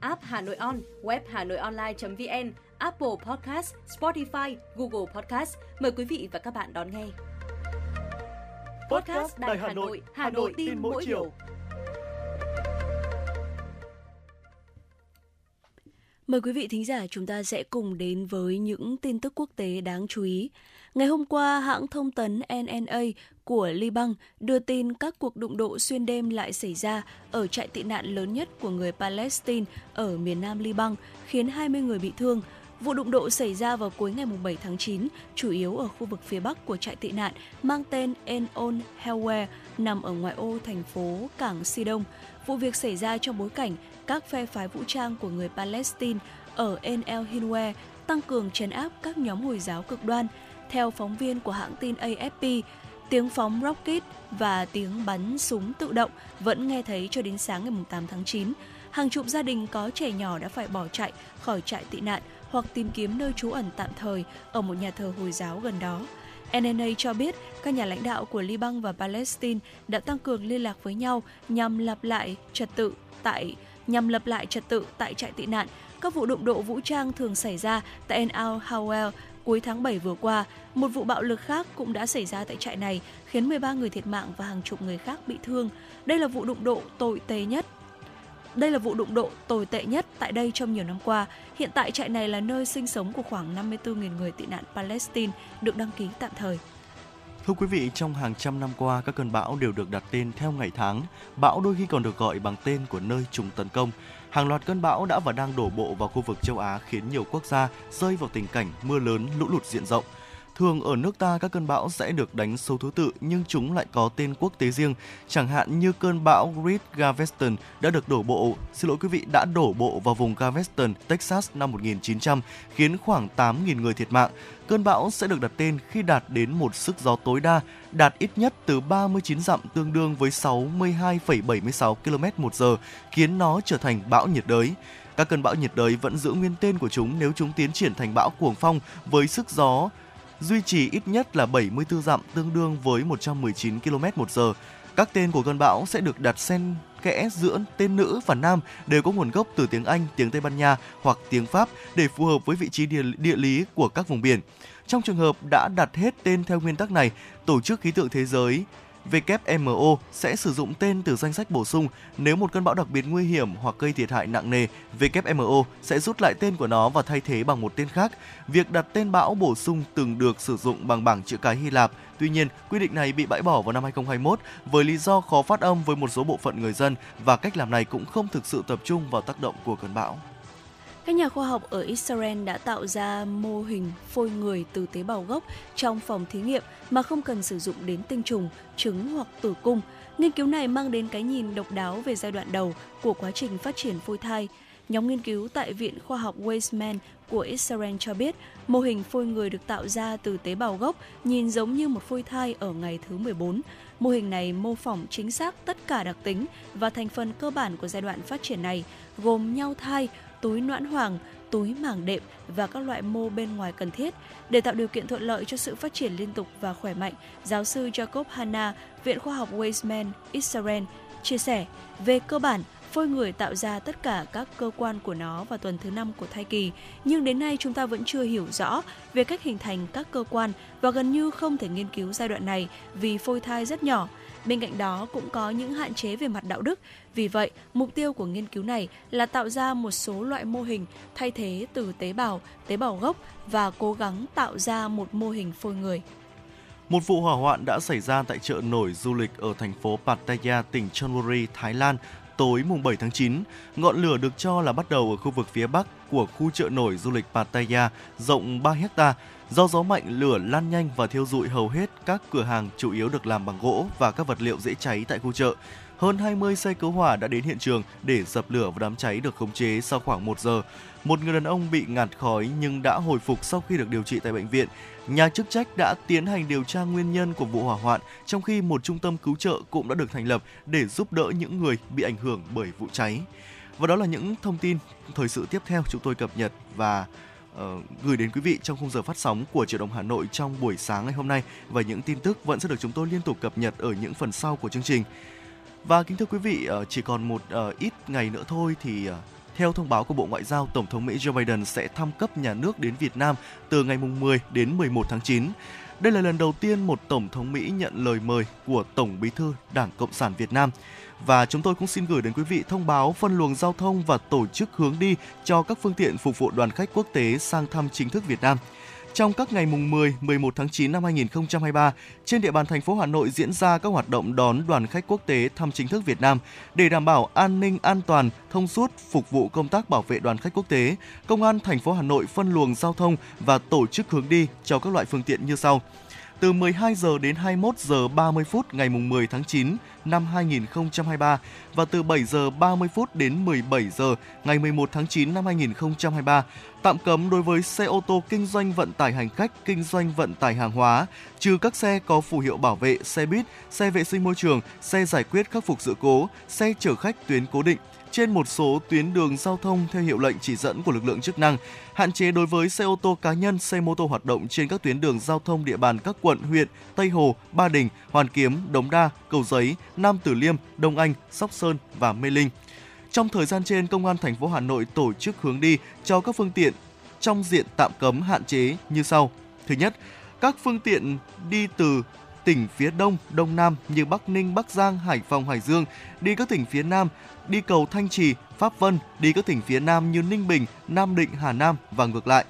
app Hà Nội On, web Hà Nội Online.vn, Apple Podcast, Spotify, Google Podcast. Mời quý vị và các bạn đón nghe. Podcast Đài Hà Nội, Hà Nội, tin mỗi chiều. Mời quý vị thính giả chúng ta sẽ cùng đến với những tin tức quốc tế đáng chú ý. Ngày hôm qua, hãng thông tấn NNA của Liban đưa tin các cuộc đụng độ xuyên đêm lại xảy ra ở trại tị nạn lớn nhất của người Palestine ở miền nam Liban, khiến 20 người bị thương. Vụ đụng độ xảy ra vào cuối ngày 7 tháng 9, chủ yếu ở khu vực phía bắc của trại tị nạn mang tên En On Helwe, nằm ở ngoại ô thành phố Cảng Sidon. Vụ việc xảy ra trong bối cảnh các phe phái vũ trang của người Palestine ở En El Hinwe tăng cường trấn áp các nhóm Hồi giáo cực đoan. Theo phóng viên của hãng tin AFP, tiếng phóng rocket và tiếng bắn súng tự động vẫn nghe thấy cho đến sáng ngày 8 tháng 9. Hàng chục gia đình có trẻ nhỏ đã phải bỏ chạy khỏi trại tị nạn hoặc tìm kiếm nơi trú ẩn tạm thời ở một nhà thờ Hồi giáo gần đó. NNA cho biết các nhà lãnh đạo của Liban và Palestine đã tăng cường liên lạc với nhau nhằm lập lại trật tự tại nhằm lập lại trật tự tại trại tị nạn. Các vụ đụng độ vũ trang thường xảy ra tại En Al Hawel cuối tháng 7 vừa qua. Một vụ bạo lực khác cũng đã xảy ra tại trại này, khiến 13 người thiệt mạng và hàng chục người khác bị thương. Đây là vụ đụng độ tồi tệ nhất đây là vụ đụng độ tồi tệ nhất tại đây trong nhiều năm qua. Hiện tại trại này là nơi sinh sống của khoảng 54.000 người tị nạn Palestine được đăng ký tạm thời. Thưa quý vị, trong hàng trăm năm qua, các cơn bão đều được đặt tên theo ngày tháng. Bão đôi khi còn được gọi bằng tên của nơi chúng tấn công. Hàng loạt cơn bão đã và đang đổ bộ vào khu vực châu Á khiến nhiều quốc gia rơi vào tình cảnh mưa lớn, lũ lụt diện rộng. Thường ở nước ta các cơn bão sẽ được đánh số thứ tự nhưng chúng lại có tên quốc tế riêng, chẳng hạn như cơn bão Reed Galveston đã được đổ bộ, xin lỗi quý vị, đã đổ bộ vào vùng Galveston, Texas năm 1900, khiến khoảng 8.000 người thiệt mạng. Cơn bão sẽ được đặt tên khi đạt đến một sức gió tối đa, đạt ít nhất từ 39 dặm tương đương với 62,76 km một giờ, khiến nó trở thành bão nhiệt đới. Các cơn bão nhiệt đới vẫn giữ nguyên tên của chúng nếu chúng tiến triển thành bão cuồng phong với sức gió duy trì ít nhất là 74 dặm tương đương với 119 km một giờ. Các tên của cơn bão sẽ được đặt xen kẽ giữa tên nữ và nam đều có nguồn gốc từ tiếng Anh, tiếng Tây Ban Nha hoặc tiếng Pháp để phù hợp với vị trí địa, địa lý của các vùng biển. Trong trường hợp đã đặt hết tên theo nguyên tắc này, Tổ chức Khí tượng Thế giới WMO sẽ sử dụng tên từ danh sách bổ sung. Nếu một cơn bão đặc biệt nguy hiểm hoặc gây thiệt hại nặng nề, WMO sẽ rút lại tên của nó và thay thế bằng một tên khác. Việc đặt tên bão bổ sung từng được sử dụng bằng bảng chữ cái Hy Lạp. Tuy nhiên, quy định này bị bãi bỏ vào năm 2021 với lý do khó phát âm với một số bộ phận người dân và cách làm này cũng không thực sự tập trung vào tác động của cơn bão. Các nhà khoa học ở Israel đã tạo ra mô hình phôi người từ tế bào gốc trong phòng thí nghiệm mà không cần sử dụng đến tinh trùng, trứng hoặc tử cung. Nghiên cứu này mang đến cái nhìn độc đáo về giai đoạn đầu của quá trình phát triển phôi thai. Nhóm nghiên cứu tại Viện Khoa học Weizmann của Israel cho biết mô hình phôi người được tạo ra từ tế bào gốc nhìn giống như một phôi thai ở ngày thứ 14. Mô hình này mô phỏng chính xác tất cả đặc tính và thành phần cơ bản của giai đoạn phát triển này, gồm nhau thai, túi noãn hoàng, túi màng đệm và các loại mô bên ngoài cần thiết để tạo điều kiện thuận lợi cho sự phát triển liên tục và khỏe mạnh. Giáo sư Jacob Hanna, Viện Khoa học Weizmann, Israel, chia sẻ về cơ bản phôi người tạo ra tất cả các cơ quan của nó vào tuần thứ năm của thai kỳ, nhưng đến nay chúng ta vẫn chưa hiểu rõ về cách hình thành các cơ quan và gần như không thể nghiên cứu giai đoạn này vì phôi thai rất nhỏ. Bên cạnh đó cũng có những hạn chế về mặt đạo đức. Vì vậy, mục tiêu của nghiên cứu này là tạo ra một số loại mô hình thay thế từ tế bào, tế bào gốc và cố gắng tạo ra một mô hình phôi người. Một vụ hỏa hoạn đã xảy ra tại chợ nổi du lịch ở thành phố Pattaya, tỉnh Chonburi, Thái Lan tối mùng 7 tháng 9. Ngọn lửa được cho là bắt đầu ở khu vực phía bắc của khu chợ nổi du lịch Pattaya rộng 3 hecta. Do gió mạnh, lửa lan nhanh và thiêu rụi hầu hết các cửa hàng chủ yếu được làm bằng gỗ và các vật liệu dễ cháy tại khu chợ. Hơn 20 xe cứu hỏa đã đến hiện trường để dập lửa và đám cháy được khống chế sau khoảng 1 giờ. Một người đàn ông bị ngạt khói nhưng đã hồi phục sau khi được điều trị tại bệnh viện. Nhà chức trách đã tiến hành điều tra nguyên nhân của vụ hỏa hoạn, trong khi một trung tâm cứu trợ cũng đã được thành lập để giúp đỡ những người bị ảnh hưởng bởi vụ cháy. Và đó là những thông tin thời sự tiếp theo chúng tôi cập nhật và uh, gửi đến quý vị trong khung giờ phát sóng của Triệu đồng Hà Nội trong buổi sáng ngày hôm nay và những tin tức vẫn sẽ được chúng tôi liên tục cập nhật ở những phần sau của chương trình. Và kính thưa quý vị, ờ, chỉ còn một ờ, ít ngày nữa thôi thì ờ, Theo thông báo của Bộ Ngoại giao, Tổng thống Mỹ Joe Biden sẽ thăm cấp nhà nước đến Việt Nam từ ngày 10 đến 11 tháng 9. Đây là lần đầu tiên một Tổng thống Mỹ nhận lời mời của Tổng Bí thư Đảng Cộng sản Việt Nam. Và chúng tôi cũng xin gửi đến quý vị thông báo phân luồng giao thông và tổ chức hướng đi cho các phương tiện phục vụ đoàn khách quốc tế sang thăm chính thức Việt Nam. Trong các ngày mùng 10, 11 tháng 9 năm 2023, trên địa bàn thành phố Hà Nội diễn ra các hoạt động đón đoàn khách quốc tế thăm chính thức Việt Nam để đảm bảo an ninh an toàn, thông suốt phục vụ công tác bảo vệ đoàn khách quốc tế. Công an thành phố Hà Nội phân luồng giao thông và tổ chức hướng đi cho các loại phương tiện như sau từ 12 giờ đến 21 giờ 30 phút ngày mùng 10 tháng 9 năm 2023 và từ 7 giờ 30 phút đến 17 giờ ngày 11 tháng 9 năm 2023. Tạm cấm đối với xe ô tô kinh doanh vận tải hành khách, kinh doanh vận tải hàng hóa, trừ các xe có phù hiệu bảo vệ, xe buýt, xe vệ sinh môi trường, xe giải quyết khắc phục sự cố, xe chở khách tuyến cố định trên một số tuyến đường giao thông theo hiệu lệnh chỉ dẫn của lực lượng chức năng, hạn chế đối với xe ô tô cá nhân, xe mô tô hoạt động trên các tuyến đường giao thông địa bàn các quận, huyện Tây Hồ, Ba Đình, Hoàn Kiếm, Đống Đa, Cầu Giấy, Nam Từ Liêm, Đông Anh, Sóc Sơn và Mê Linh. Trong thời gian trên, Công an thành phố Hà Nội tổ chức hướng đi cho các phương tiện trong diện tạm cấm hạn chế như sau. Thứ nhất, các phương tiện đi từ tỉnh phía Đông, Đông Nam như Bắc Ninh, Bắc Giang, Hải Phòng, Hải Dương, đi các tỉnh phía Nam, đi cầu Thanh Trì, Pháp Vân, đi các tỉnh phía Nam như Ninh Bình, Nam Định, Hà Nam và ngược lại.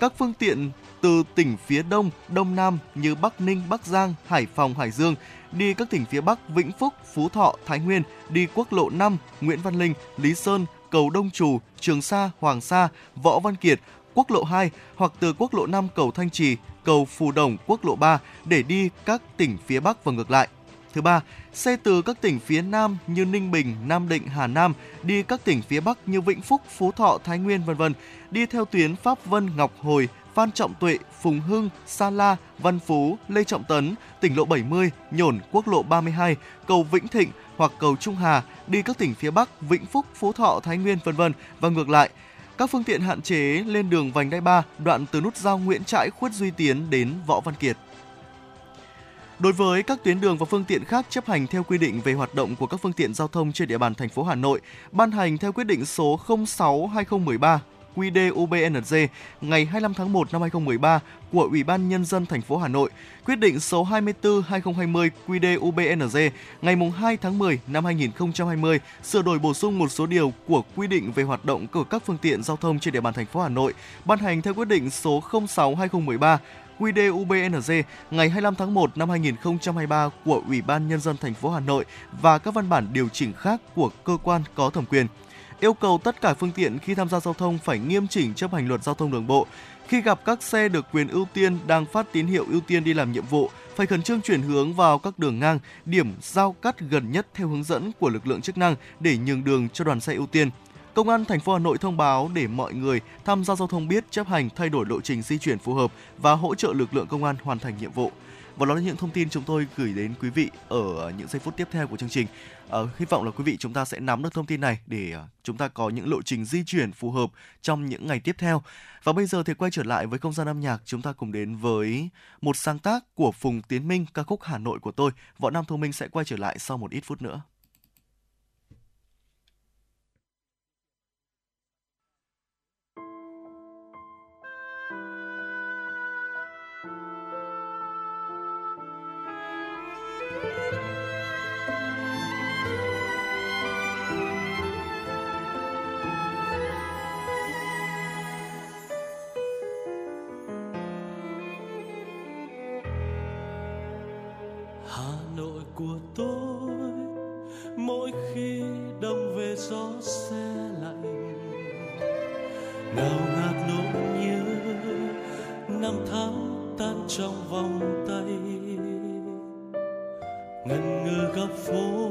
Các phương tiện từ tỉnh phía Đông, Đông Nam như Bắc Ninh, Bắc Giang, Hải Phòng, Hải Dương đi các tỉnh phía Bắc Vĩnh Phúc, Phú Thọ, Thái Nguyên, đi quốc lộ 5, Nguyễn Văn Linh, Lý Sơn, cầu Đông Trù, Trường Sa, Hoàng Sa, Võ Văn Kiệt, quốc lộ 2 hoặc từ quốc lộ 5 cầu Thanh Trì, cầu Phù Đồng, quốc lộ 3 để đi các tỉnh phía Bắc và ngược lại. Thứ ba, xe từ các tỉnh phía Nam như Ninh Bình, Nam Định, Hà Nam đi các tỉnh phía Bắc như Vĩnh Phúc, Phú Thọ, Thái Nguyên vân vân, đi theo tuyến Pháp Vân, Ngọc Hồi, Phan Trọng Tuệ, Phùng Hưng, Sa La, Văn Phú, Lê Trọng Tấn, tỉnh lộ 70, Nhổn, quốc lộ 32, cầu Vĩnh Thịnh hoặc cầu Trung Hà đi các tỉnh phía Bắc, Vĩnh Phúc, Phú Thọ, Thái Nguyên vân vân và ngược lại. Các phương tiện hạn chế lên đường vành đai 3 đoạn từ nút giao Nguyễn Trãi Khuất Duy Tiến đến Võ Văn Kiệt. Đối với các tuyến đường và phương tiện khác chấp hành theo quy định về hoạt động của các phương tiện giao thông trên địa bàn thành phố Hà Nội, ban hành theo quyết định số 06/2013 QĐ-UBND ngày 25 tháng 1 năm 2013 của Ủy ban Nhân dân thành phố Hà Nội, quyết định số 24/2020 QĐ-UBND ngày 2 tháng 10 năm 2020 sửa đổi bổ sung một số điều của quy định về hoạt động của các phương tiện giao thông trên địa bàn thành phố Hà Nội, ban hành theo quyết định số 06/2013 QĐ-UBND ngày 25 tháng 1 năm 2023 của Ủy ban Nhân dân thành phố Hà Nội và các văn bản điều chỉnh khác của cơ quan có thẩm quyền yêu cầu tất cả phương tiện khi tham gia giao thông phải nghiêm chỉnh chấp hành luật giao thông đường bộ. Khi gặp các xe được quyền ưu tiên đang phát tín hiệu ưu tiên đi làm nhiệm vụ, phải khẩn trương chuyển hướng vào các đường ngang, điểm giao cắt gần nhất theo hướng dẫn của lực lượng chức năng để nhường đường cho đoàn xe ưu tiên. Công an thành phố Hà Nội thông báo để mọi người tham gia giao thông biết chấp hành thay đổi lộ trình di chuyển phù hợp và hỗ trợ lực lượng công an hoàn thành nhiệm vụ. Và đó là những thông tin chúng tôi gửi đến quý vị ở những giây phút tiếp theo của chương trình. Uh, hy vọng là quý vị chúng ta sẽ nắm được thông tin này để ờ, chúng ta có những lộ trình di chuyển phù hợp trong những ngày tiếp theo. Và bây giờ thì quay trở lại với không gian âm nhạc, chúng ta cùng đến với một sáng tác của Phùng Tiến Minh, ca khúc Hà Nội của tôi. Võ Nam Thông Minh sẽ quay trở lại sau một ít phút nữa. Trong vòng tay. Ngần ngừ góc phố,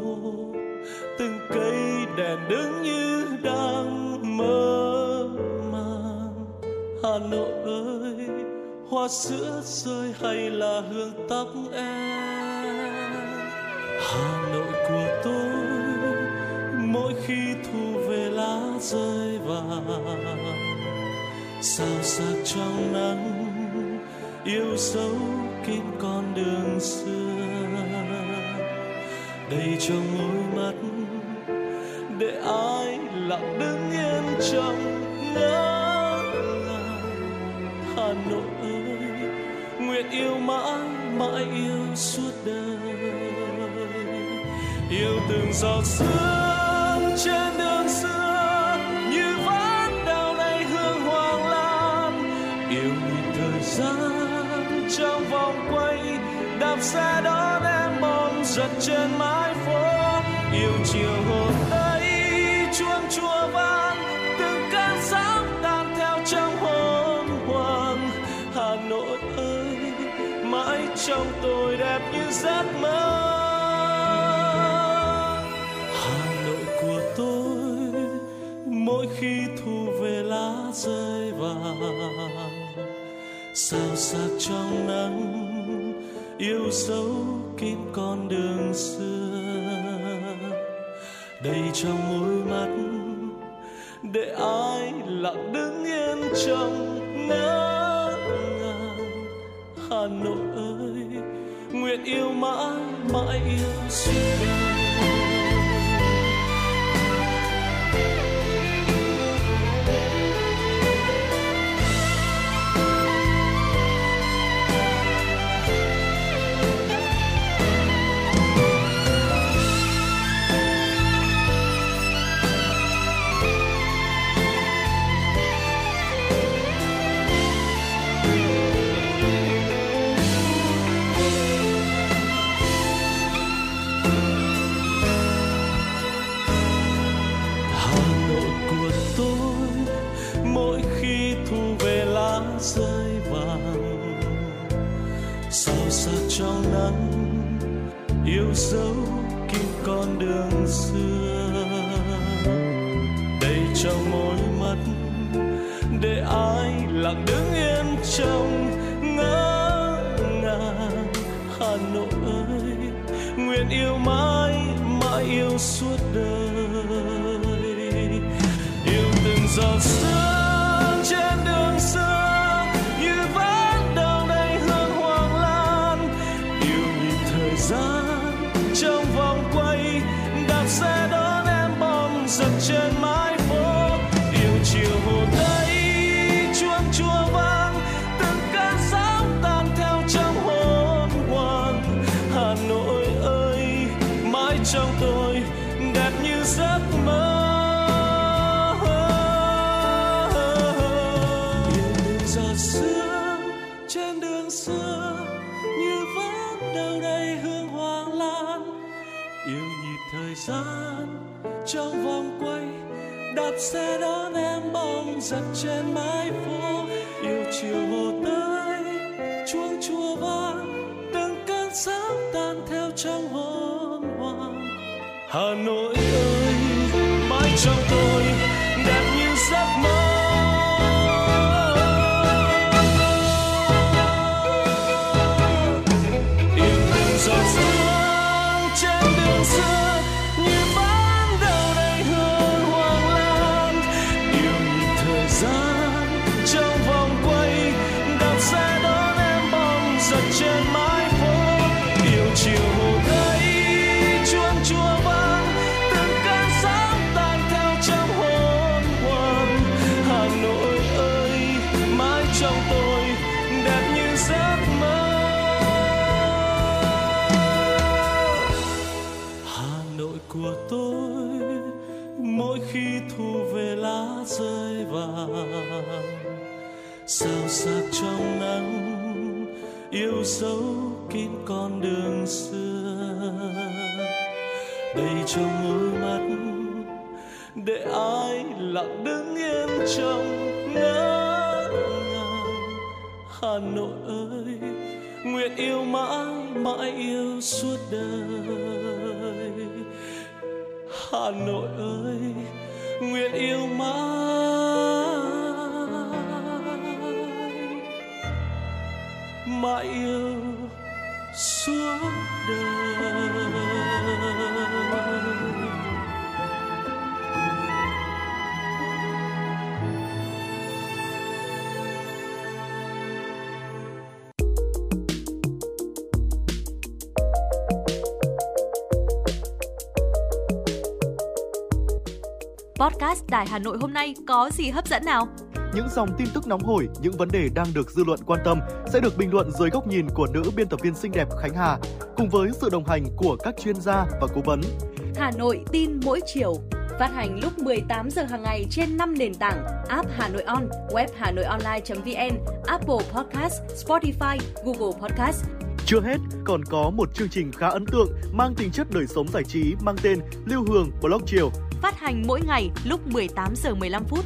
từng cây đèn đứng như đang mơ màng. Hà nội ơi, hoa sữa rơi hay là hương tóc em? Hà nội của tôi, mỗi khi thu về lá rơi vàng. Sao sắc trong nắng yêu dấu kín con đường xưa. Đầy trong môi mắt để ai lặng đứng yên trong ngỡ ngàng. Hà nội ơi, nguyện yêu mãi mãi yêu suốt đời. Yêu từng giọt sương bom trên mái phố. Yêu chiều hôm ấy chuông chùa vang, từng cơn sóng tan theo trong hôm hoàng. Hà nội ơi, mãi trong tôi đẹp như giấc mơ. Hà nội của tôi, mỗi khi thu về lá rơi vàng. Sao sắc trong nắng, yêu dấu kín con đường xưa. Đầy trong môi mắt, để ai lặng đứng yên trong ngỡ ngàng. Hà nội ơi, nguyện yêu mãi mãi yêu xưa sao sắc trong nắng, yêu dấu kín con đường xưa. Đầy trong đôi mắt, để ai lặng đứng yên trong ngỡ ngàng. Hà Nội ơi, nguyện yêu mãi mãi yêu suốt đời. Hà Nội ơi, nguyện yêu mãi. Mãi yêu suốt đời podcast Đài Hà Nội hôm nay có gì hấp dẫn nào? Những dòng tin tức nóng hổi, những vấn đề đang được dư luận quan tâm sẽ được bình luận dưới góc nhìn của nữ biên tập viên xinh đẹp Khánh Hà cùng với sự đồng hành của các chuyên gia và cố vấn. Hà Nội tin mỗi chiều phát hành lúc 18 giờ hàng ngày trên 5 nền tảng app Hà Nội On, web Hà Nội Online.vn, Apple Podcast, Spotify, Google Podcast. Chưa hết, còn có một chương trình khá ấn tượng mang tính chất đời sống giải trí mang tên Lưu Hương Blog Chiều. Phát hành mỗi ngày lúc 18 giờ 15 phút.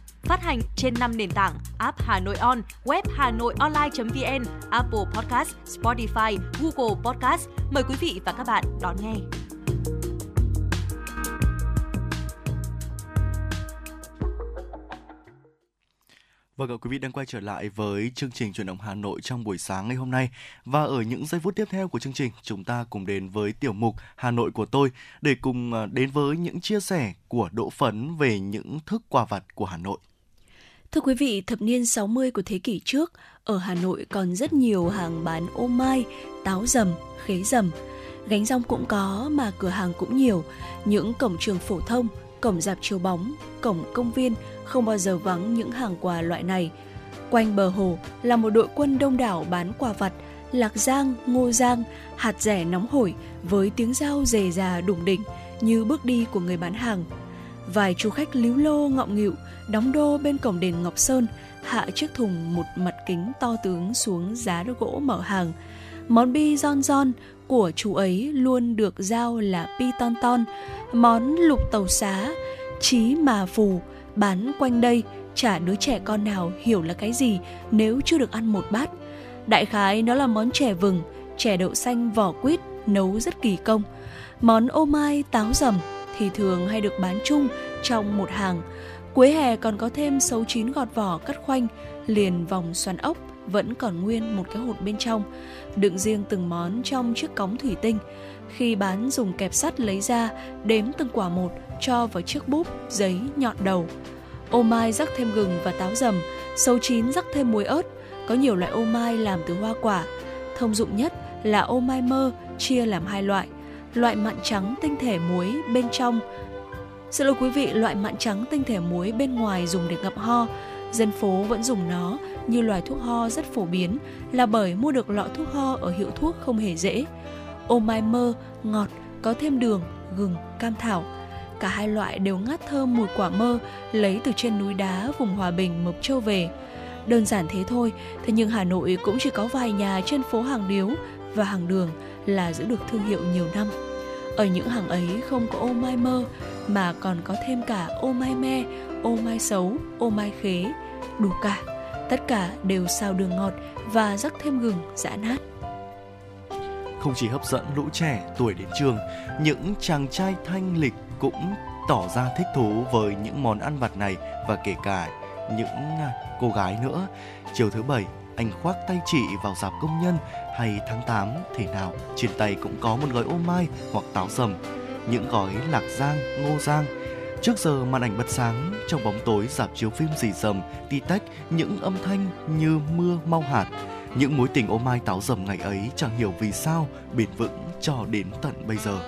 Phát hành trên 5 nền tảng app Hà Nội On, web Hà Nội Online.vn, Apple Podcast, Spotify, Google Podcast. Mời quý vị và các bạn đón nghe. Vâng ạ, quý vị đang quay trở lại với chương trình chuyển động Hà Nội trong buổi sáng ngày hôm nay. Và ở những giây phút tiếp theo của chương trình, chúng ta cùng đến với tiểu mục Hà Nội của tôi để cùng à, đến với những chia sẻ của Đỗ Phấn về những thức quà vặt của Hà Nội. Thưa quý vị, thập niên 60 của thế kỷ trước, ở Hà Nội còn rất nhiều hàng bán ô mai, táo dầm, khế dầm. Gánh rong cũng có mà cửa hàng cũng nhiều, những cổng trường phổ thông, cổng dạp chiếu bóng, cổng công viên không bao giờ vắng những hàng quà loại này. Quanh bờ hồ là một đội quân đông đảo bán quà vặt, lạc giang, ngô giang, hạt rẻ nóng hổi với tiếng dao dề già đủng đỉnh như bước đi của người bán hàng. Vài du khách líu lô ngọng nghịu đóng đô bên cổng đền Ngọc Sơn, hạ chiếc thùng một mặt kính to tướng xuống giá gỗ mở hàng. Món bi giòn giòn của chú ấy luôn được giao là pi ton ton, món lục tàu xá, chí mà phù, bán quanh đây chả đứa trẻ con nào hiểu là cái gì nếu chưa được ăn một bát. Đại khái nó là món chè vừng, chè đậu xanh vỏ quýt nấu rất kỳ công. Món ô mai táo dầm thì thường hay được bán chung trong một hàng. Cuối hè còn có thêm sấu chín gọt vỏ cắt khoanh, liền vòng xoắn ốc vẫn còn nguyên một cái hột bên trong, đựng riêng từng món trong chiếc cống thủy tinh. Khi bán dùng kẹp sắt lấy ra, đếm từng quả một, cho vào chiếc búp, giấy, nhọn đầu. Ô mai rắc thêm gừng và táo dầm, sấu chín rắc thêm muối ớt. Có nhiều loại ô mai làm từ hoa quả. Thông dụng nhất là ô mai mơ, chia làm hai loại. Loại mặn trắng tinh thể muối bên trong Xin lỗi quý vị, loại mặn trắng tinh thể muối bên ngoài dùng để ngậm ho, dân phố vẫn dùng nó như loài thuốc ho rất phổ biến là bởi mua được lọ thuốc ho ở hiệu thuốc không hề dễ. Ô mai mơ, ngọt, có thêm đường, gừng, cam thảo. Cả hai loại đều ngát thơm mùi quả mơ lấy từ trên núi đá vùng Hòa Bình, Mộc Châu về. Đơn giản thế thôi, thế nhưng Hà Nội cũng chỉ có vài nhà trên phố hàng điếu và hàng đường là giữ được thương hiệu nhiều năm. Ở những hàng ấy không có ô mai mơ mà còn có thêm cả ô mai me, ô mai xấu, ô mai khế, đủ cả. Tất cả đều xào đường ngọt và rắc thêm gừng giã nát. Không chỉ hấp dẫn lũ trẻ tuổi đến trường, những chàng trai thanh lịch cũng tỏ ra thích thú với những món ăn vặt này và kể cả những à, cô gái nữa. Chiều thứ bảy, anh khoác tay chị vào dạp công nhân hay tháng 8 thể nào trên tay cũng có một gói ô mai hoặc táo sầm, những gói lạc giang, ngô giang. Trước giờ màn ảnh bật sáng, trong bóng tối dạp chiếu phim rì rầm, tí tách những âm thanh như mưa mau hạt. Những mối tình ô mai táo dầm ngày ấy chẳng hiểu vì sao bền vững cho đến tận bây giờ.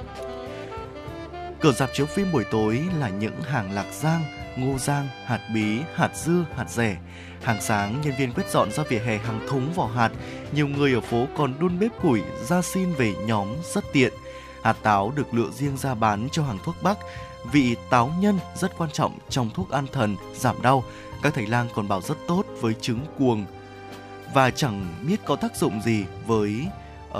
Cửa dạp chiếu phim buổi tối là những hàng lạc giang, ngô giang, hạt bí, hạt dưa, hạt rẻ. Hàng sáng, nhân viên quét dọn ra vỉa hè hàng thúng vỏ hạt. Nhiều người ở phố còn đun bếp củi ra xin về nhóm rất tiện. Hạt táo được lựa riêng ra bán cho hàng thuốc bắc. Vị táo nhân rất quan trọng trong thuốc an thần, giảm đau. Các thầy lang còn bảo rất tốt với trứng cuồng. Và chẳng biết có tác dụng gì với uh,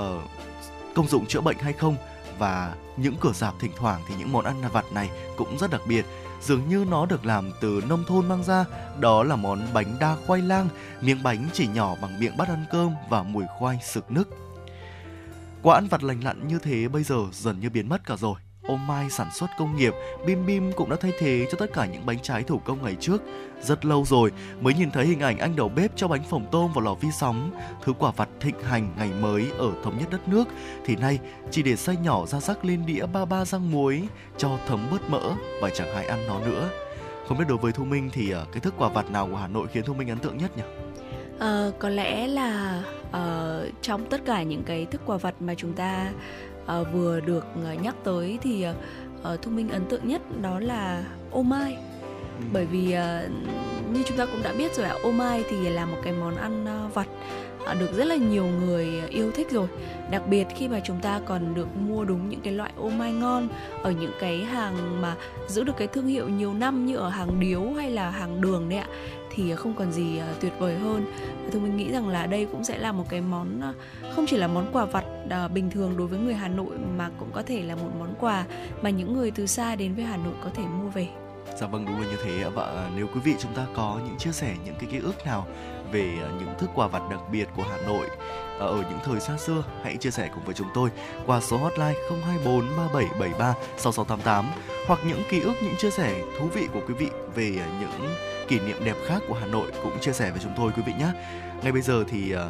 công dụng chữa bệnh hay không và những cửa giảm thỉnh thoảng thì những món ăn vặt này cũng rất đặc biệt dường như nó được làm từ nông thôn mang ra. Đó là món bánh đa khoai lang, miếng bánh chỉ nhỏ bằng miệng bát ăn cơm và mùi khoai sực nức. Quả ăn vặt lành lặn như thế bây giờ dần như biến mất cả rồi ô mai sản xuất công nghiệp, bim bim cũng đã thay thế cho tất cả những bánh trái thủ công ngày trước. Rất lâu rồi mới nhìn thấy hình ảnh anh đầu bếp cho bánh phồng tôm vào lò vi sóng, thứ quả vặt thịnh hành ngày mới ở thống nhất đất nước, thì nay chỉ để xay nhỏ ra rắc lên đĩa ba ba rang muối cho thấm bớt mỡ và chẳng ai ăn nó nữa. Không biết đối với Thu Minh thì ờ, cái thức quả vặt nào của Hà Nội khiến Thu Minh ấn tượng nhất nhỉ? À, có lẽ là uh, trong tất cả những cái thức quà vặt mà chúng ta uh, vừa được uh, nhắc tới thì uh, Thu Minh ấn tượng nhất đó là ô mai ừ. bởi vì uh, như chúng ta cũng đã biết rồi ạ ô mai thì là một cái món ăn vặt được rất là nhiều người yêu thích rồi đặc biệt khi mà chúng ta còn được mua đúng những cái loại ô mai ngon ở những cái hàng mà giữ được cái thương hiệu nhiều năm như ở hàng điếu hay là hàng đường đấy ạ thì không còn gì à, tuyệt vời hơn và tôi mình nghĩ rằng là đây cũng sẽ là một cái món à, không chỉ là món quà vặt à, bình thường đối với người Hà Nội mà cũng có thể là một món quà mà những người từ xa đến với Hà Nội có thể mua về. Dạ vâng đúng là như thế và nếu quý vị chúng ta có những chia sẻ những cái ký ức nào về những thức quà vặt đặc biệt của Hà Nội ở những thời xa xưa, hãy chia sẻ cùng với chúng tôi qua số hotline 024 3773 6688 hoặc những ký ức, những chia sẻ thú vị của quý vị về những kỷ niệm đẹp khác của Hà Nội cũng chia sẻ với chúng tôi quý vị nhé. Ngay bây giờ thì uh,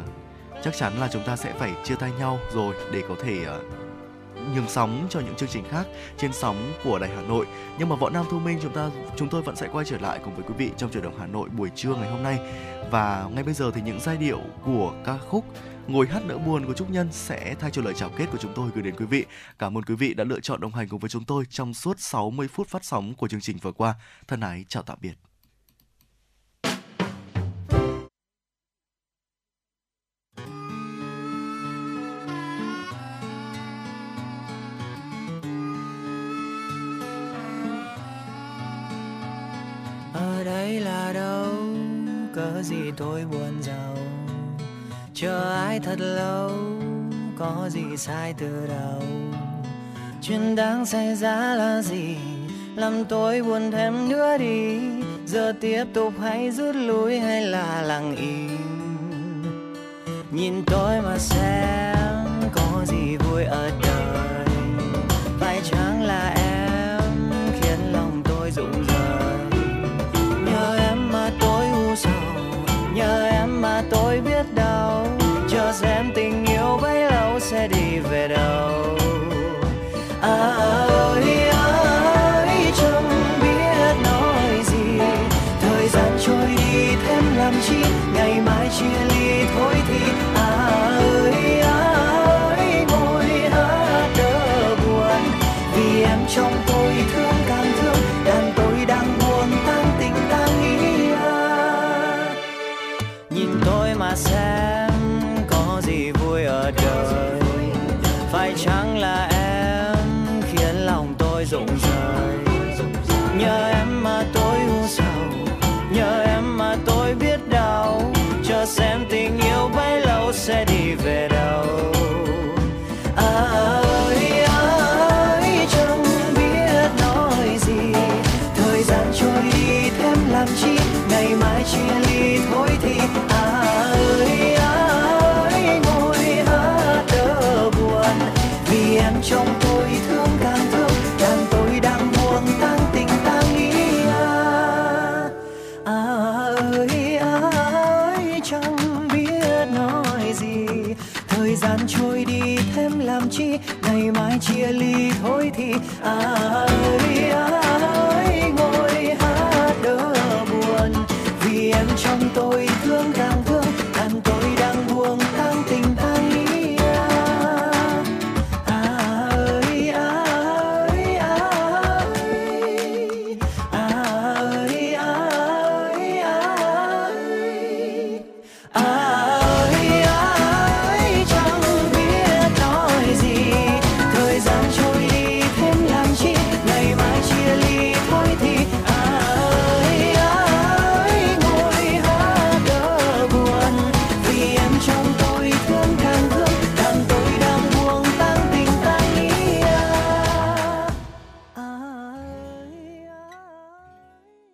chắc chắn là chúng ta sẽ phải chia tay nhau rồi để có thể uh, nhường sóng cho những chương trình khác trên sóng của Đài Hà Nội. Nhưng mà Võ Nam Thu Minh chúng ta chúng tôi vẫn sẽ quay trở lại cùng với quý vị trong chuyển động Hà Nội buổi trưa ngày hôm nay. Và ngay bây giờ thì những giai điệu của ca khúc Ngồi hát nỡ buồn của Trúc Nhân sẽ thay cho lời chào kết của chúng tôi gửi đến quý vị. Cảm ơn quý vị đã lựa chọn đồng hành cùng với chúng tôi trong suốt 60 phút phát sóng của chương trình vừa qua. Thân ái chào tạm biệt. Là đâu? Cớ gì tôi buồn giàu? Chờ ai thật lâu? Có gì sai từ đầu? Chuyện đáng xảy ra là gì? Làm tôi buồn thêm nữa đi. Giờ tiếp tục hay rút lui hay là lặng im? Nhìn tôi mà xem, có gì vui ở đời